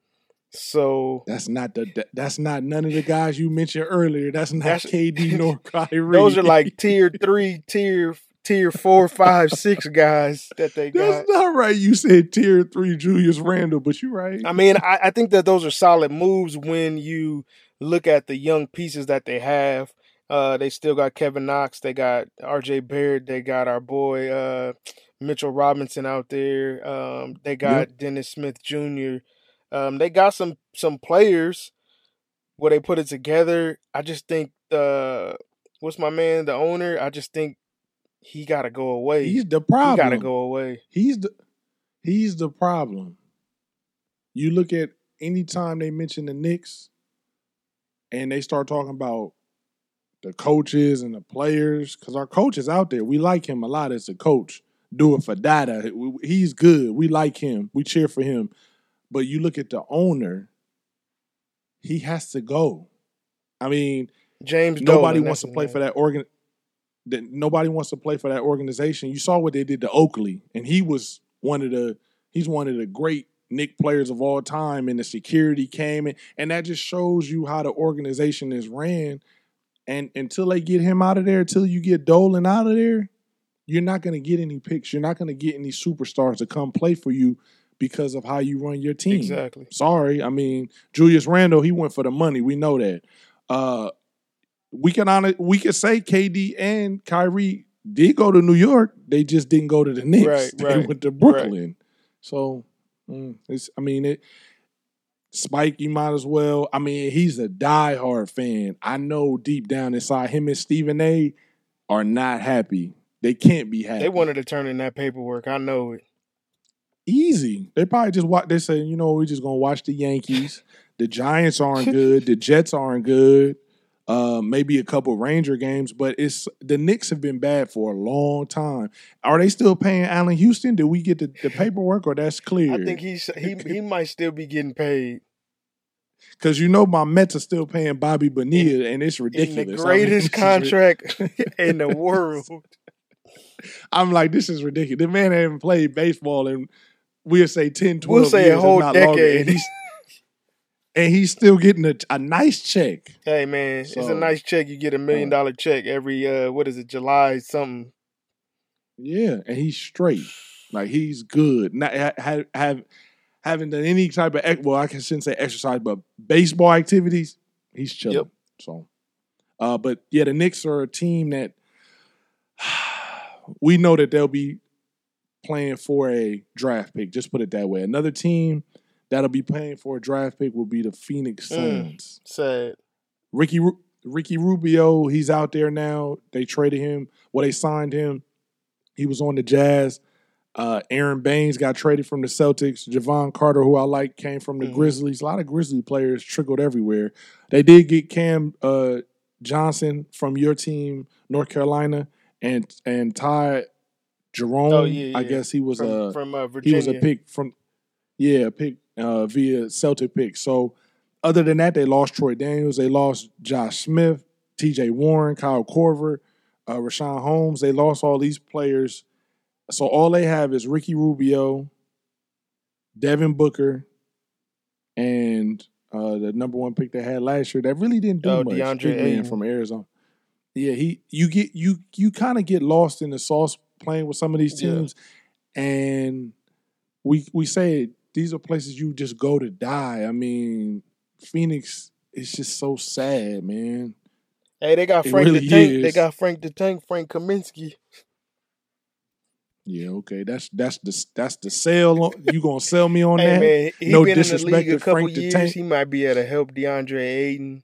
So that's not the that's not none of the guys you mentioned earlier. That's not That's- KD nor Kyrie. those are like tier three, tier tier four, five, six guys that they got. That's not right. You said tier three Julius Randle, but you're right. I mean, I, I think that those are solid moves when you look at the young pieces that they have. Uh, they still got Kevin Knox, they got R.J. Barrett, they got our boy uh, Mitchell Robinson out there. Um, they got Yep. Dennis Smith Jr. Um, they got some some players where they put it together. I just think the what's my man, the owner. I just think he got to go away. He's the he problem. got to go away. He's the he's the problem. You look at anytime they mention the Knicks and they start talking about the coaches and the players, because our coach is out there. We like him a lot as a coach. Do it for data. He's good. We like him. We cheer for him. But you look at the owner, he has to go. I mean, James. nobody Dolan, wants to play for that organ that nobody wants to play for that organization. You saw what they did to Oakley, and he was one of the he's one of the great Knick players of all time, and the security came in, and that just shows you how the organization is ran. And until they get him out of there, until you get Dolan out of there, you're not going to get any picks. You're not going to get any superstars to come play for you because of how you run your team. Exactly. Sorry, I mean Julius Randle, he went for the money. We know that. Uh, we can honor, we can say KD and Kyrie did go to New York. They just didn't go to the Knicks. Right, they right, went to Brooklyn. So, mm, it's. I mean, it. Spike, you might as well. I mean, he's a diehard fan. I know deep down inside him and Stephen A. are not happy. They can't be happy. They wanted to turn in that paperwork. I know it. Easy. They probably just watch. They say, you know, we're just gonna watch the Yankees. the Giants aren't good. The Jets aren't good. Uh, maybe a couple Ranger games, but it's the Knicks have been bad for a long time. Are they still paying Allan Houston? Did we get the, the paperwork, or that's clear? I think he's he he might still be getting paid. because you know my Mets are still paying Bobby Bonilla, and it's In ridiculous. the I mean, greatest is ri- contract in the world. I'm like, this is ridiculous. The man haven't played baseball in we'll say 10, 12 We'll say years, if whole not longer, and he's and he's still getting a, a nice check. Hey man, it's a nice check. You get a million dollar check every uh what is it, July something. Yeah, and he's straight. Like he's good. Not have have haven't done any type of well, I shouldn't say exercise, but baseball activities. He's chilling. Yep. So, uh, but yeah, the Knicks are a team that we know that they'll be playing for a draft pick. Just put it that way. Another team that'll be playing for a draft pick will be the Phoenix Mm. Suns. Sad. Ricky Ricky Rubio, he's out there now. They traded him. Well, they signed him. He was on the Jazz. Uh, Aron Baynes got traded from the Celtics. Jevon Carter, who I like, came from the Mhm. Grizzlies. A lot of Grizzly players trickled everywhere. They did get Cam uh, Johnson from your team, North Carolina, and and Ty Jerome. Oh, yeah, I guess he was From, a from uh, he was a pick from yeah, a pick uh, via Celtic pick. So other than that, they lost Troy Daniels, they lost Josh Smith, T.J. Warren, Kyle Korver, uh, Richaun Holmes. They lost all these players. So all they have is Ricky Rubio, Devin Booker, and uh, the number one pick they had last year. That really didn't do Oh, much. DeAndre Ayton. from Arizona. Yeah, he you get you you kind of get lost in the sauce playing with some of these Yeah. teams, and we we say these are places you just go to die. I mean, Phoenix is just so sad, man. Hey, they got It Frank really the Tank. They got Frank the Tank, Frank Kaminsky. Yeah, okay, that's that's the that's the sale. on- You gonna sell me on Hey that? man, he No been in the disrespect league a to couple Frank the years. Tank. He might be able to help DeAndre Ayton.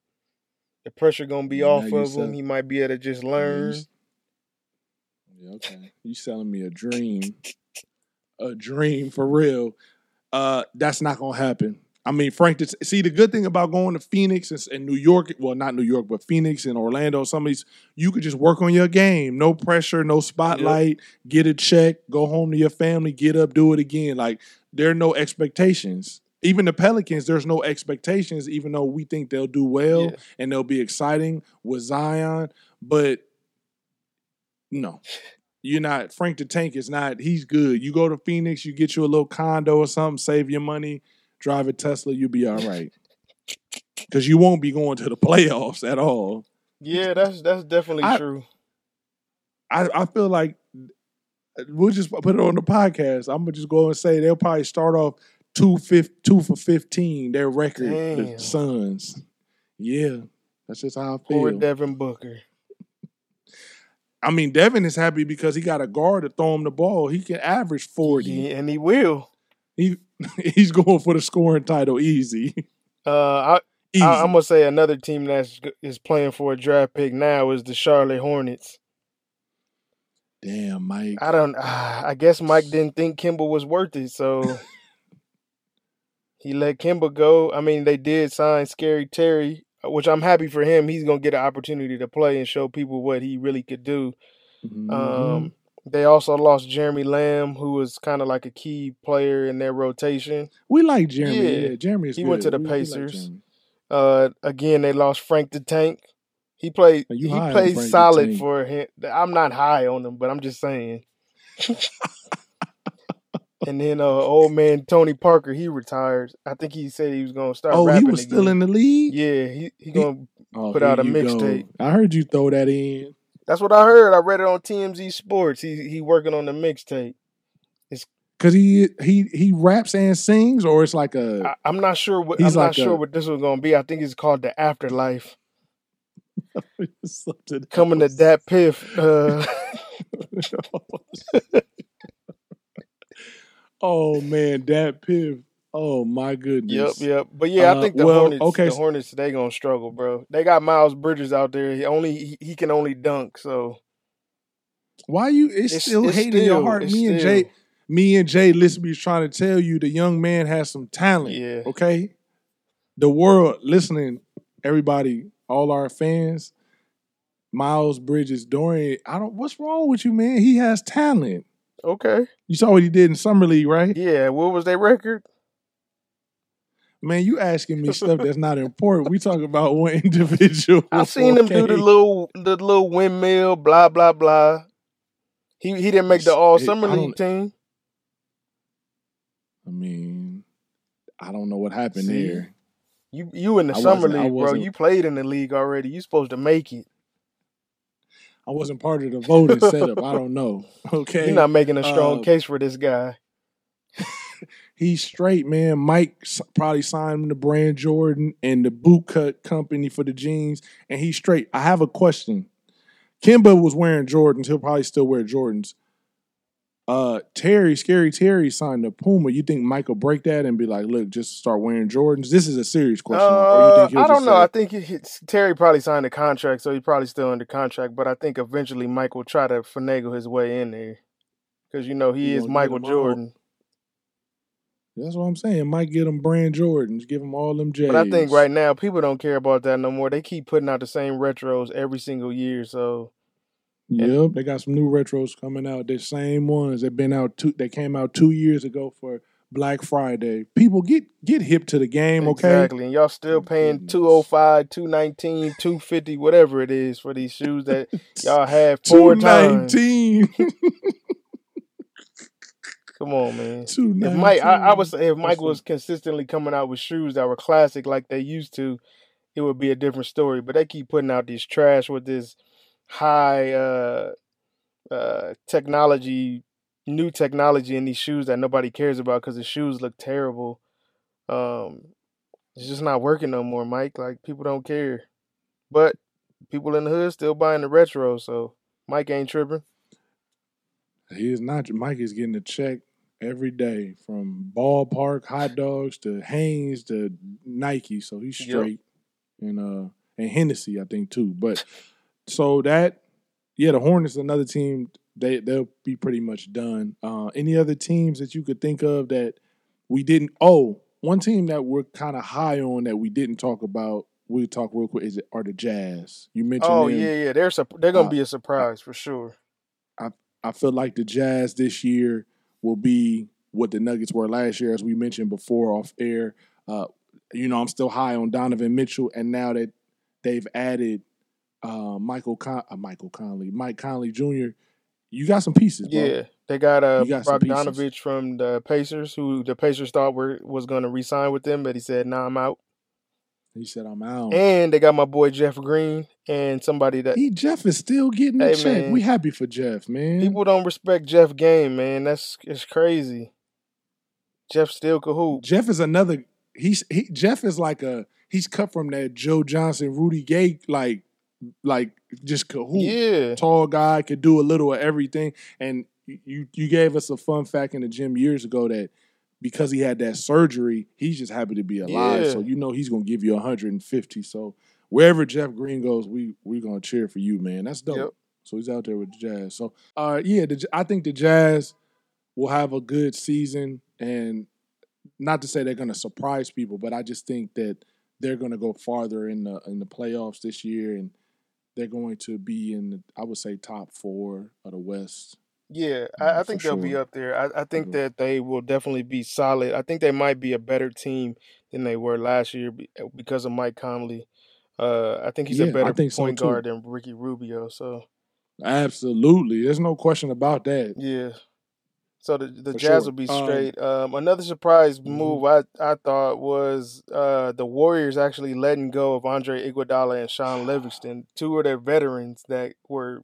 The pressure gonna be Now off of him. He might be able to just learn. Yeah, okay. You selling me a dream. A dream for real. Uh that's not gonna happen. I mean, Frank, this- see the good thing about going to Phoenix and, and New York, well, not New York, but Phoenix and Orlando, some of these, you could just work on your game. No pressure, no spotlight, get a check, go home to your family, get up, do it again. Like there are no expectations. Even the Pelicans, there's no expectations, even though we think they'll do well Yeah. and they'll be exciting with Zion. But no, you're not. Frank the Tank is not. He's good. You go to Phoenix, you get you a little condo or something, save your money, drive a Tesla, you'll be all right. Because you won't be going to the playoffs at all. Yeah, that's that's definitely I- true. I, I feel like we'll just put it on the podcast. I'm gonna just go and say they'll probably start off two fif- two for fifteen. Their record, the Suns. Yeah, that's just how I feel. Poor. Devin Booker. I mean, Devin is happy because he got a guard to throw him the ball. He can average forty. He- and he will. He he's going for the scoring title easy. Uh, I, easy. I, I'm gonna say another team that's is playing for a draft pick now is the Charlotte Hornets. Damn, Mike. I don't. Uh, I guess Mike didn't think Kemba was worth it, so he let Kemba go. I mean, they did sign Scary Terry, which I'm happy for him. He's gonna get an opportunity to play and show people what he really could do. Mhm. Um, they also lost Jeremy Lamb, who was kind of like a key player in their rotation. we like Jeremy. yeah. Yeah, Jeremy He good. went to the We- we like Pacers. Uh, again, they lost Frank the Tank. He played. He played solid for him. I'm not high on him, but I'm just saying. and then uh, old man Tony Parker, he retired. I think he said he was gonna start. Oh, he rapping was still in the league. Yeah, he he gonna. Oh, put here out a mixtape. I heard you throw that in. That's what I heard. I read it on TMZ Sports. He he working on the mixtape. It's cause he he he raps and sings, or it's like a I, I'm not sure what He's I'm not like sure a- what this was gonna be. I think it's called the Afterlife. Coming to that piff. Uh, oh man, that piv. Oh my goodness. yep. Yep. But yeah, I Uh, think the well, Hornets. okay, The Hornets, they gonna struggle, bro. They got Miles Bridges out there. He only he, he can only dunk. So Why you? It's, It's- still it's hating in your heart. Me and Jay, me and Jay Lisby is trying to tell you the young man has some talent. Yeah. Okay. The world listening, everybody, all our fans, Miles Bridges, Dorian. I don't. What's wrong with you, man? He has talent. Okay, You saw what he did in summer league, right? yeah. What was their record? Man, you asking me stuff that's not important. We talk about one individual. I seen him do the little the little windmill, blah blah blah. He he didn't make the all summer league team. I mean, I don't know what happened See? there. You you in the I summer league, bro. You played in the league already. You supposed to make it. I wasn't part of the voting setup. I don't know. Okay. You're not making a strong Uh, case for this guy. He's straight, man. Mike probably signed him to Brand Jordan and the bootcut company for the jeans, and he's straight. I have a question. Kemba was wearing Jordans. He'll probably still wear Jordans. Uh, Terry, scary Terry signed to Puma. You think Mike will break that and be like, "Look, just start wearing Jordans"? This is a serious question. or you Uh, I don't know. say- I think he, he- Terry probably signed a contract, so he's probably still under contract. But I think eventually Mike will try to finagle his way in there because you know he, He is Michael. Jordan. That's what I'm saying. Mike get them Brand Jordans, give them all them J's. But I think right now people don't care about that no more. They keep putting out the same retros every single year. So Yep, they got some new retros coming out. The same ones that been out two. They came out two years ago for Black Friday. People get get hip to the game, okay? exactly, and y'all still oh, paying Goodness. 205, 219, 250, whatever it is for these shoes that y'all had Two four times. Come on, man. Two If Mike, I, I would say if Mike was consistently coming out with shoes that were classic like they used to, it would be a different story. But they keep putting out these trash with this high uh, uh, technology, new technology in these shoes that nobody cares about because the shoes look terrible. Um, it's just not working no more, Mike. Like people don't care, but people in the hood still buying the retro. So Mike ain't tripping. He is not. Mike is getting a check every day from ballpark hot dogs to Hanes to Nike, so he's Yep. straight. And uh and Hennessy, I think too. But so that yeah, the Hornets another team. They they'll be pretty much done. Uh, any other teams that you could think of that we didn't? Oh, one team that we're kind of high on that we didn't talk about. We'll talk real quick. Is it are the Jazz? You mentioned. Oh them. yeah, yeah. They're they're gonna Uh, be a surprise for sure. I feel like the Jazz this year will be what the Nuggets were last year, as we mentioned before off air. Uh, you know, I'm still high on Donovan Mitchell, and now that they've added uh, Michael Con- uh, Michael Conley, Mike Conley Jr., you got some pieces, bro. Yeah, they got uh You got. Bogdanovich from the Pacers, who the Pacers thought were was going to re-sign with them, but he said, "Nah, I'm out." He said, "I'm out." And they got my boy Jeff Green and somebody that he Jeff is still getting a Hey, check. man. We happy for Jeff, man. people don't respect Jeff game, man. That's it's crazy. Jeff still could hoop. Jeff is another. He's he, Jeff is like a. He's cut from that Joe Johnson, Rudy Gay, like like just hoop. Yeah. Tall guy could do a little of everything. And you you gave us a fun fact in the gym years ago that because he had that surgery, he's just happy to be alive. Yeah. So you know he's gonna give you 150. So wherever Jeff Green goes, we we gonna cheer for you, man. That's dope. Yep. So he's out there with the Jazz. So uh yeah, the, I think the Jazz will have a good season and not to say they're going to surprise people, but I just think that they're going to go farther in the in the playoffs this year, and they're going to be in the, I would say top four of the West. Yeah, Mm, I, I think they'll be up there. I, I think that they will definitely be solid. I think they might be a better team than they were last year uh, because of Mike Conley. Uh, I think he's Yeah, a I better so, point too. guard than Ricky Rubio. So Absolutely, there's no question about that. yeah, so the the For Jazz sure. will be Um, straight. Um, another surprise Mhm. move I I thought was uh, the Warriors actually letting go of Andre Iguodala and Shaun Livingston, two of their veterans that were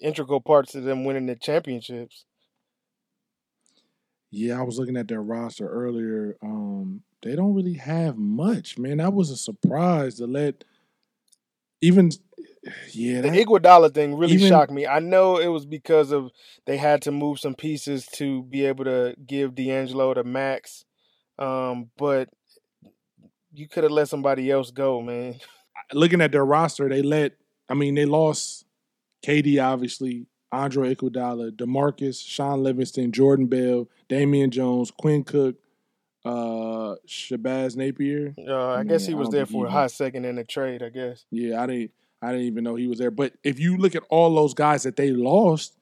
integral parts of them winning the championships. Yeah, I was looking at their roster earlier. Um, they don't really have much, man. That was a surprise to let even. Yeah, The Iguodala thing really even- shocked me. I know it was because of they had to move some pieces to be able to give D'Angelo the max, um, but you could have let somebody else go, man. looking at their roster, they let. I mean, they lost KD, obviously, Andre Iguodala, Demarcus, Shaun Livingston, Jordan Bell, Damian Jones, Quinn Cook, uh, Shabazz Napier. Uh, I guess he was there for a hot second in the trade. I guess. Yeah, I didn't. I didn't even know he was there. But if you look at all those guys that they lost,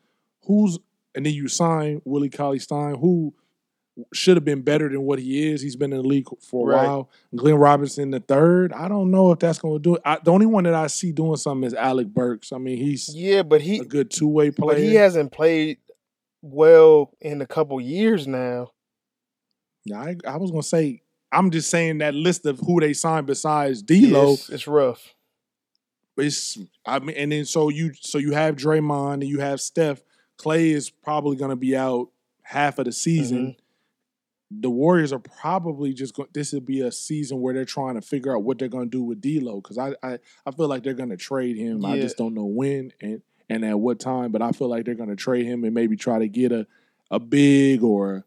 who's and then you sign Willie Cauley Stein, who should have been better than what he is. He's been in the league for a Right. while. Glenn Robinson the third. I don't know if that's going to do it. I, the only one that I see doing something is Alec Burks. I mean, he's Yeah, but he a good two way player. but he hasn't played well in a couple years now. Yeah, I, I was going to say. I'm just saying that list of who they signed besides D'Lo. It's, it's rough. It's I mean, and then so you so you have Draymond and you have Steph. Clay is probably going to be out half of the season. Mm-hmm. The Warriors are probably just going. This will be a season where they're trying to figure out what they're going to do with D'Lo because I, I I feel like they're going to trade him. I just don't know when and and at what time. But I feel like they're going to trade him and maybe try to get a a big or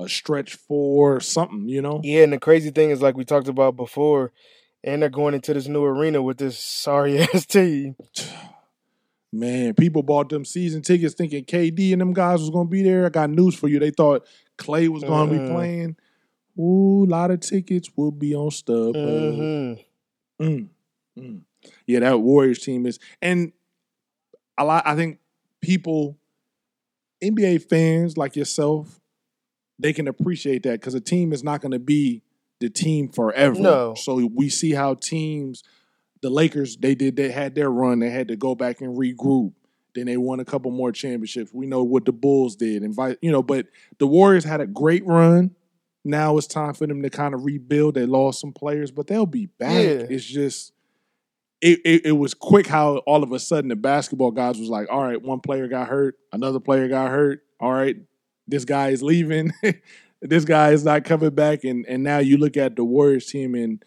a stretch four or something. You know. Yeah, and the crazy thing is, like we talked about before, and they're going into this new arena with this sorry ass team. Man, people bought them season tickets thinking KD and them guys was gonna be there. I got news for you. They thought Clay was gonna Mm-mm. be playing. Ooh, a lot of tickets will be on StubHub. hmm Mm, mm. Yeah, that Warriors team is, and a lot. I think people, NBA fans like yourself, they can appreciate that because a team is not going to be the team forever. No. So we see how teams, the Lakers, they did. They had their run. They had to go back and regroup. Then they won a couple more championships. We know what the Bulls did, and vi- you know, but the Warriors had a great run. Now it's time for them to kind of rebuild. They lost some players, but they'll be back. Yeah. It's just it, it it was quick how all of a sudden the basketball guys was like, all right, one player got hurt, another player got hurt. All right, this guy is leaving. this guy is not coming back, and and now you look at the Warriors team, and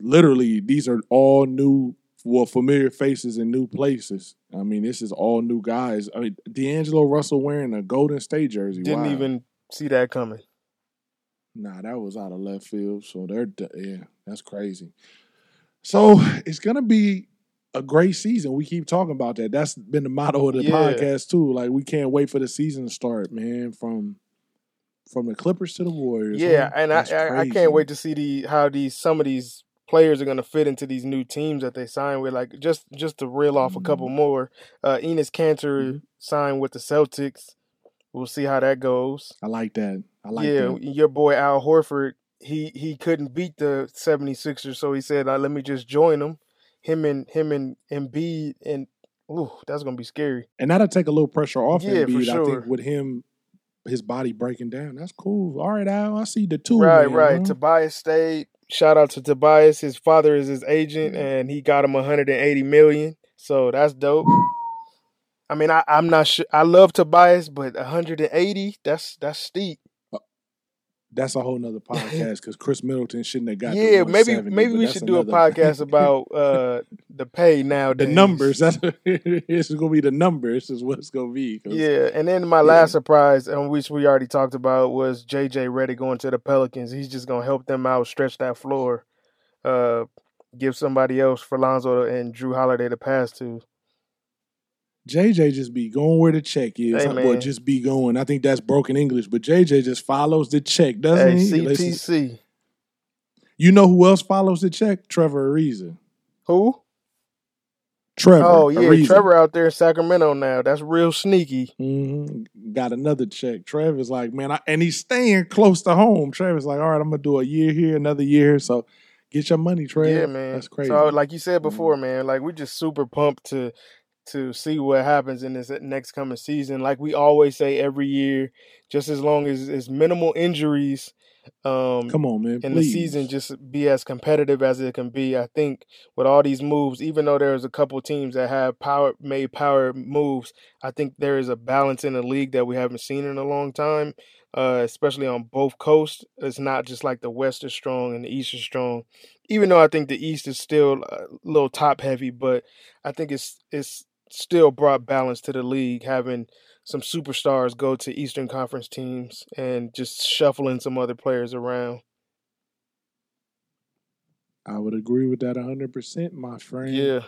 literally these are all new, well, familiar faces in new places. I mean, this is all new guys. I mean, D'Angelo Russell wearing a Golden State jersey. Didn't Wow. even see that coming. Nah, that was out of left field. So they're yeah, that's crazy. So it's gonna be a great season. We keep talking about that. That's been the motto of the Yeah. podcast too. Like we can't wait for the season to start, man. From from the Clippers to the Warriors. Yeah, man. and I, I I can't wait to see the how these some of these players are going to fit into these new teams that they sign with. Like just just to reel off a couple Mm-hmm. more, uh, Enes Kanter Mhm. signed with the Celtics. We'll see how that goes. I like that. I like yeah, that. your boy Al Horford, he he couldn't beat the 76ers, so he said, uh, "Let me just join them." Him and him and Embiid and ooh, that's gonna be scary. And that'll take a little pressure off Yeah, Embiid. I think with him, his body breaking down. That's cool. All right, Al. I see the two. right, man, right. huh? Tobias stayed. shout out to Tobias. His father is his agent, mm-hmm. and he got him 180 million. So that's dope. I mean, I, I'm not sure. I love Tobias, but 180, that's that's steep. That's a whole nother podcast because Khris Middleton shouldn't have got. yeah, the maybe maybe we should do a podcast about uh the pay now. the numbers. That's this is gonna be the numbers. Is what it's gonna be. Yeah, and then my last surprise, and which we already talked about, was JJ Redick going to the Pelicans. He's just gonna help them out, stretch that floor, uh, give somebody else for Lonzo and Jrue Holiday to pass to. JJ just be going where the check is. Hey, man. just be going. I think that's broken English, but JJ just follows the check, doesn't Hey, he? CTC, you know who else follows the check? Trevor Ariza. who? Trevor. Oh yeah, Ariza. Trevor out there in Sacramento now. That's real sneaky. hmm Got another check. Trevor's like, man, I, and he's staying close to home. Trevor's like, all right, I'm gonna do a year here, another year. So get your money, Trev. Yeah, man. That's crazy. Mm-hmm. So like you said before, man, like we're just super pumped to to see what happens in this next coming season. Like we always say every year, just as long as it's minimal injuries, um, Come on, man. and the season just be as competitive as it can be. I think with all these moves, even though there's a couple teams that have power made power moves, I think there is a balance in the league that we haven't seen in a long time. Uh, especially on both coasts, it's not just like the West is strong and the East is strong. Even though I think the East is still a little top heavy, but I think it's it's still brought balance to the league having some superstars go to Eastern Conference teams and just shuffling some other players around. I would agree with that 100%, my friend. Yeah.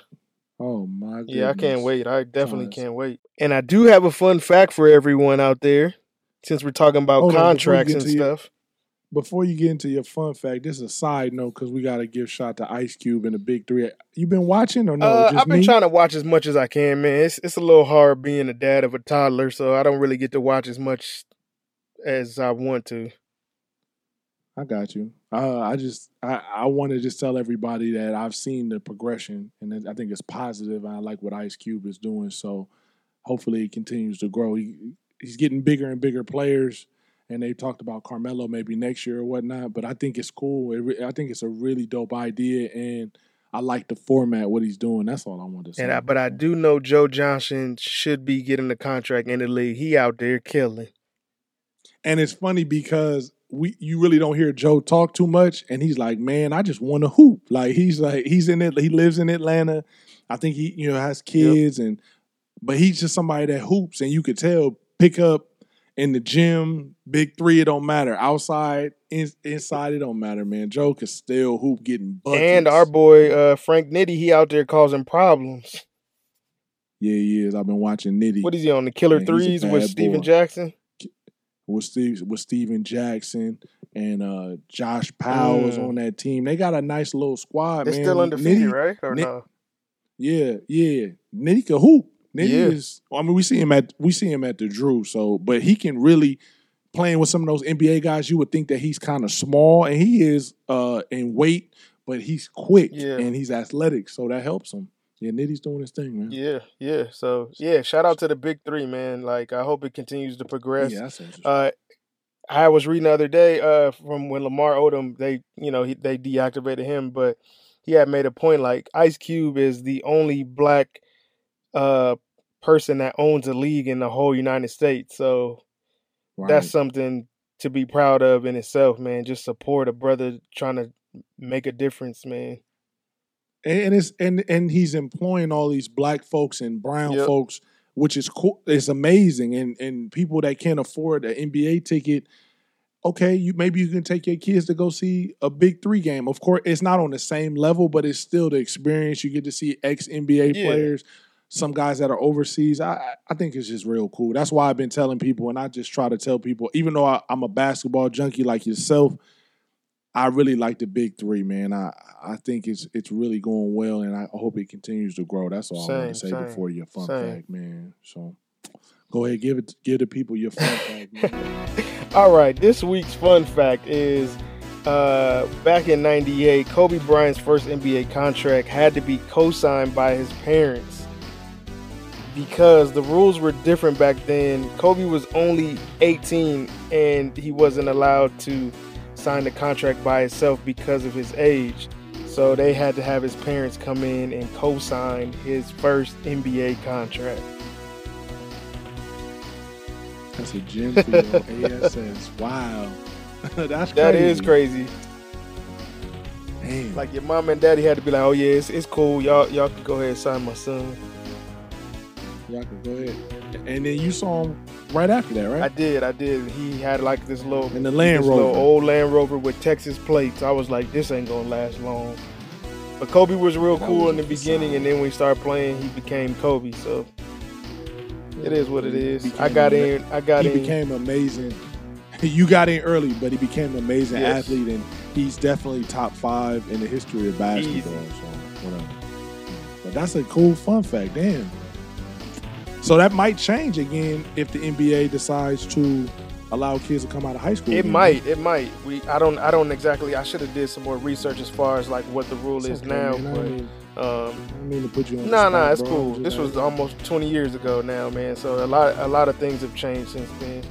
Oh, my goodness. Yeah, I can't wait. I definitely can't wait. And I do have a fun fact for everyone out there, since we're talking about Hold on, before you contracts and stuff. Before you get into your fun fact, this is a side note because we got to give shot to Ice Cube and the Big Three. You been watching or no? uh, I've been me? trying to watch as much as I can, man. It's it's a little hard being a dad of a toddler, so I don't really get to watch as much as I want to. I got you. Uh, I just I, I want to just tell everybody that I've seen the progression and I think it's positive. I like what Ice Cube is doing. So hopefully it continues to grow. He, he's getting bigger and bigger players, and they talked about Carmelo maybe next year or whatnot. But I think it's cool. It re- I think it's a really dope idea, and I like the format what he's doing. That's all I want to say. And I, but I do know Joe Johnson should be getting the contract in the league. He out there killing. And it's funny because we you really don't hear Joe talk too much, and he's like, "Man, I just want to hoop." Like he's like he's in it. He lives in Atlanta. I think he you know has kids, and but he's just somebody that hoops, and you could tell pick up in the gym, big three. It don't matter outside, in, inside. It don't matter, man. Joe can still hoop, getting buckets. And our boy uh, Frank Nitty, he out there causing problems. yeah, he is. I've been watching Nitty. What is he on the killer Man, threes with Steven boy. Jackson? with Steve with Stephen Jackson and uh Josh Powell was Mm. on that team. They got a nice little squad, They're man. still undefeated, Nitty- right? Or Nit- no? Yeah, yeah. Nitty can hoop. Nitty Yeah. is I mean we see him at we see him at the Drew, so but he can really playing with some of those NBA guys, you would think that he's kind of small and he is uh in weight, but he's quick Yeah. and he's athletic, so that helps him. Yeah, Nitty's doing his thing, man. Yeah, yeah. So yeah, shout out to the big three, man. Like I hope it continues to progress. Yeah, that's interesting. Uh, I was reading the other day uh, from when Lamar Odom they you know he, they deactivated him, but he had made a point like Ice Cube is the only black uh person that owns a league in the whole United States. So Right. that's something to be proud of in itself, man. Just support a brother trying to make a difference, man. and, it's and and he's employing all these black folks and brown Yep. folks, which is cool. It's amazing, and and people that can't afford an NBA ticket. Okay, you maybe you can take your kids to go see a big three game. Of course, it's not on the same level, but it's still the experience. You get to see ex NBA Yeah. players, some guys that are overseas. I I- think it's just real cool. That's why I've been telling people, and I just try to tell people, even though I, I'm a basketball junkie like yourself, I really like the big three, man. I I think it's it's really going well, and I hope it continues to grow. That's all I want to Same, say same, before your fun same. fact, man. So go ahead, give it give the people your fun fact, man. All right, this week's fun fact is uh, back in 98, Kobe Bryant's first NBA contract had to be co signed by his parents because the rules were different back then. Kobe was only 18 and he wasn't allowed to sign the contract by itself because of his age. So they had to have his parents come in and co-sign his first NBA contract. That's a for your ASS. Wow. That's crazy. That is crazy. Damn. Like your mom and daddy had to be like, "Oh yeah, it's, it's cool. Y'all y'all can go ahead and sign my son." Y'all can go ahead. And then you saw him right after that, right? I did, I did. He had like this little In the Land Rover. old Land Rover with Texas plates. I was like, this ain't gonna last long. But Kobe was real That cool was in the beginning, facade. and then when we started playing, he became Kobe. So it is what it is. I got in. I got he in. became amazing. You got in early, but he became an amazing Yes. athlete, and he's definitely top five in the history of basketball. So whatever. But that's a cool fun fact. Damn. So that might change again if the NBA decides to allow kids to come out of high school. It again. might. It might. We. I don't. I don't exactly. I should have did some more research as far as like what the rule It's is okay, now. man. I mean- um, I mean to put you on. the No, no, spot, it's bro. cool. Just This like- was almost 20 years ago now, man. So a lot, a lot of things have changed since then.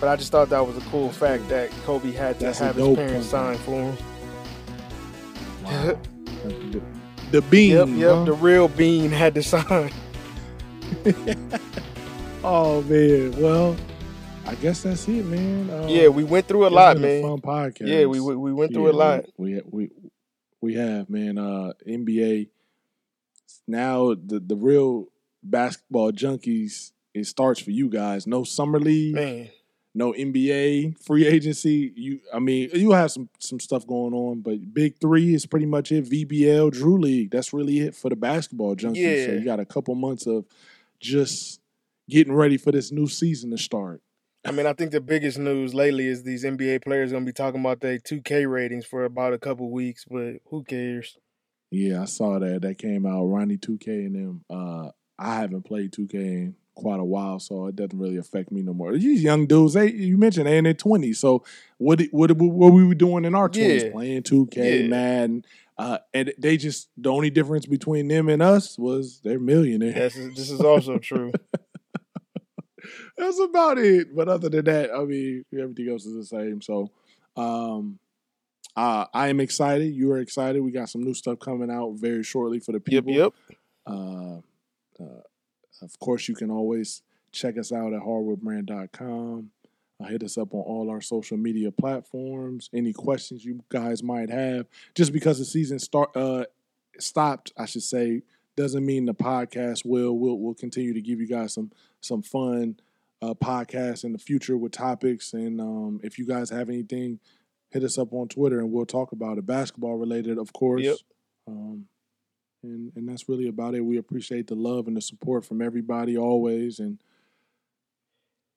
But I just thought that was a cool fact that Kobe had to That's have his parents fun sign for him. Wow. the, the bean. Yep, yep. huh? The real Bean had to sign. Oh man. Well, I guess that's it, man. Uh, yeah, we went through a lot, man. fun podcast. Yeah, we we we went through Yeah, a lot. We, we we have man. Uh, NBA. Now the the real basketball junkies. It starts for you guys. No summer league. Man, No NBA free agency. You, I mean, you have some some stuff going on, but Big Three is pretty much it. VBL, Drew League. That's really it for the basketball junkies. So you got a couple months of just getting ready for this new season to start. I mean, I think the biggest news lately is these NBA players gonna be talking about their 2K ratings for about a couple weeks, but who cares? Yeah, I saw that. That came out. Ronnie 2K and them. Uh, I haven't played 2K in quite a while, so it doesn't really affect me no more. These young dudes, they you mentioned they in their 20s. So what what what we were doing in our 20s, Yeah. playing 2K, Yeah. Madden. Uh, and they just the only difference between them and us was they're millionaires. This is also true. That's about it. But other than that, I mean, everything else is the same. So, um, uh, I am excited. You are excited. We got some new stuff coming out very shortly for the Yep, people. yep. Uh, uh, of course, you can always check us out at hardwoodbrand.com. Uh, hit us up on all our social media platforms. Any questions you guys might have, just because the season start uh, stopped, I should say, doesn't mean the podcast will. We'll we'll continue to give you guys some some fun uh, podcasts in the future with topics. And um, if you guys have anything, hit us up on Twitter and we'll talk about it. Basketball related, of course. Yep. Um, and and that's really about it. We appreciate the love and the support from everybody always, and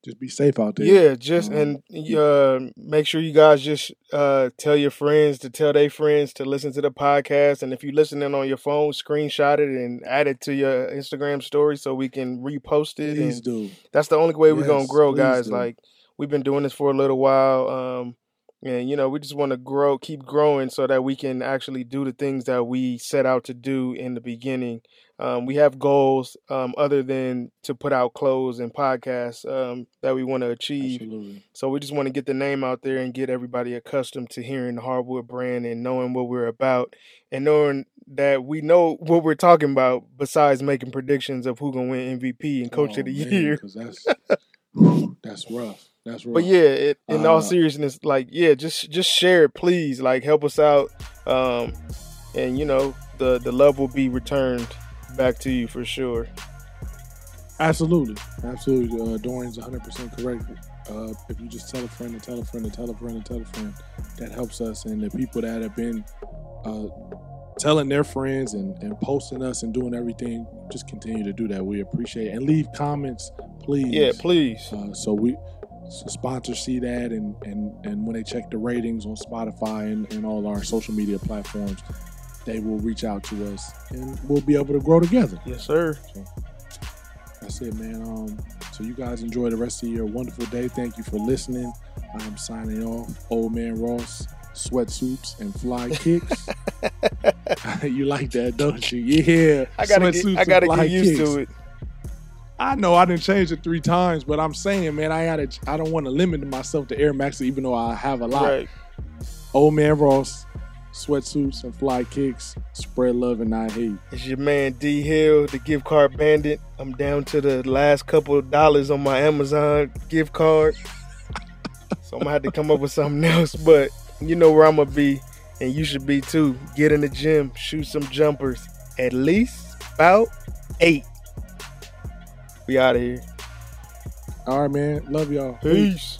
just be safe out there. Yeah, just Um, and uh, make sure you guys just uh, tell your friends to tell their friends to listen to the podcast. And if you're listening on your phone, screenshot it and add it to your Instagram story so we can repost it. Please do. that's the only way we're gonna grow, guys. do. Like we've been doing this for a little while, um, and you know we just want to grow, keep growing, so that we can actually do the things that we set out to do in the beginning. Um, we have goals um, other than to put out clothes and podcasts um, that we want to achieve. Absolutely. So we just want to get the name out there and get everybody accustomed to hearing the Hardwood brand and knowing what we're about and knowing that we know what we're talking about besides making predictions of who gonna win MVP and coach Oh, of the man, year. that's that's rough. That's rough. But yeah, it, in all Uh, seriousness, like yeah, just just share it, please. Like help us out, um, and you know the the love will be returned back to you for sure. Absolutely, absolutely. Uh, Dorian's 100 percent correct. Uh, if you just tell a friend and tell a friend and tell a friend and tell a friend, that helps us. And the people that have been uh, telling their friends and, and posting us and doing everything, just continue to do that. We appreciate it. and leave comments, please. Yeah, please. Uh, so we so sponsors see that and, and and when they check the ratings on Spotify and, and all our social media platforms, they will reach out to us and we'll be able to grow together. Yes, sir. That's it, man. Um, so you guys enjoy the rest of your wonderful day. Thank you for listening. I'm signing off. Old man Ross, sweatsuits and fly kicks. you like that, don't you? Yeah. I gotta get, I gotta get used kicks. to it. I know I didn't change it three times, but I'm saying, man, I gotta. I don't want to limit myself to Air Max, even though I have a lot. Right. Old Man Ross, sweatsuits and fly kicks, spread love and not hate. It's your man D Hill, the gift card bandit. I'm down to the last couple of dollars on my Amazon gift card. so I'm gonna have to come up with something else, but you know where I'm gonna be, and you should be too. Get in the gym, shoot some jumpers. At least about eight. We out of here. All right, man. Love y'all. Peace.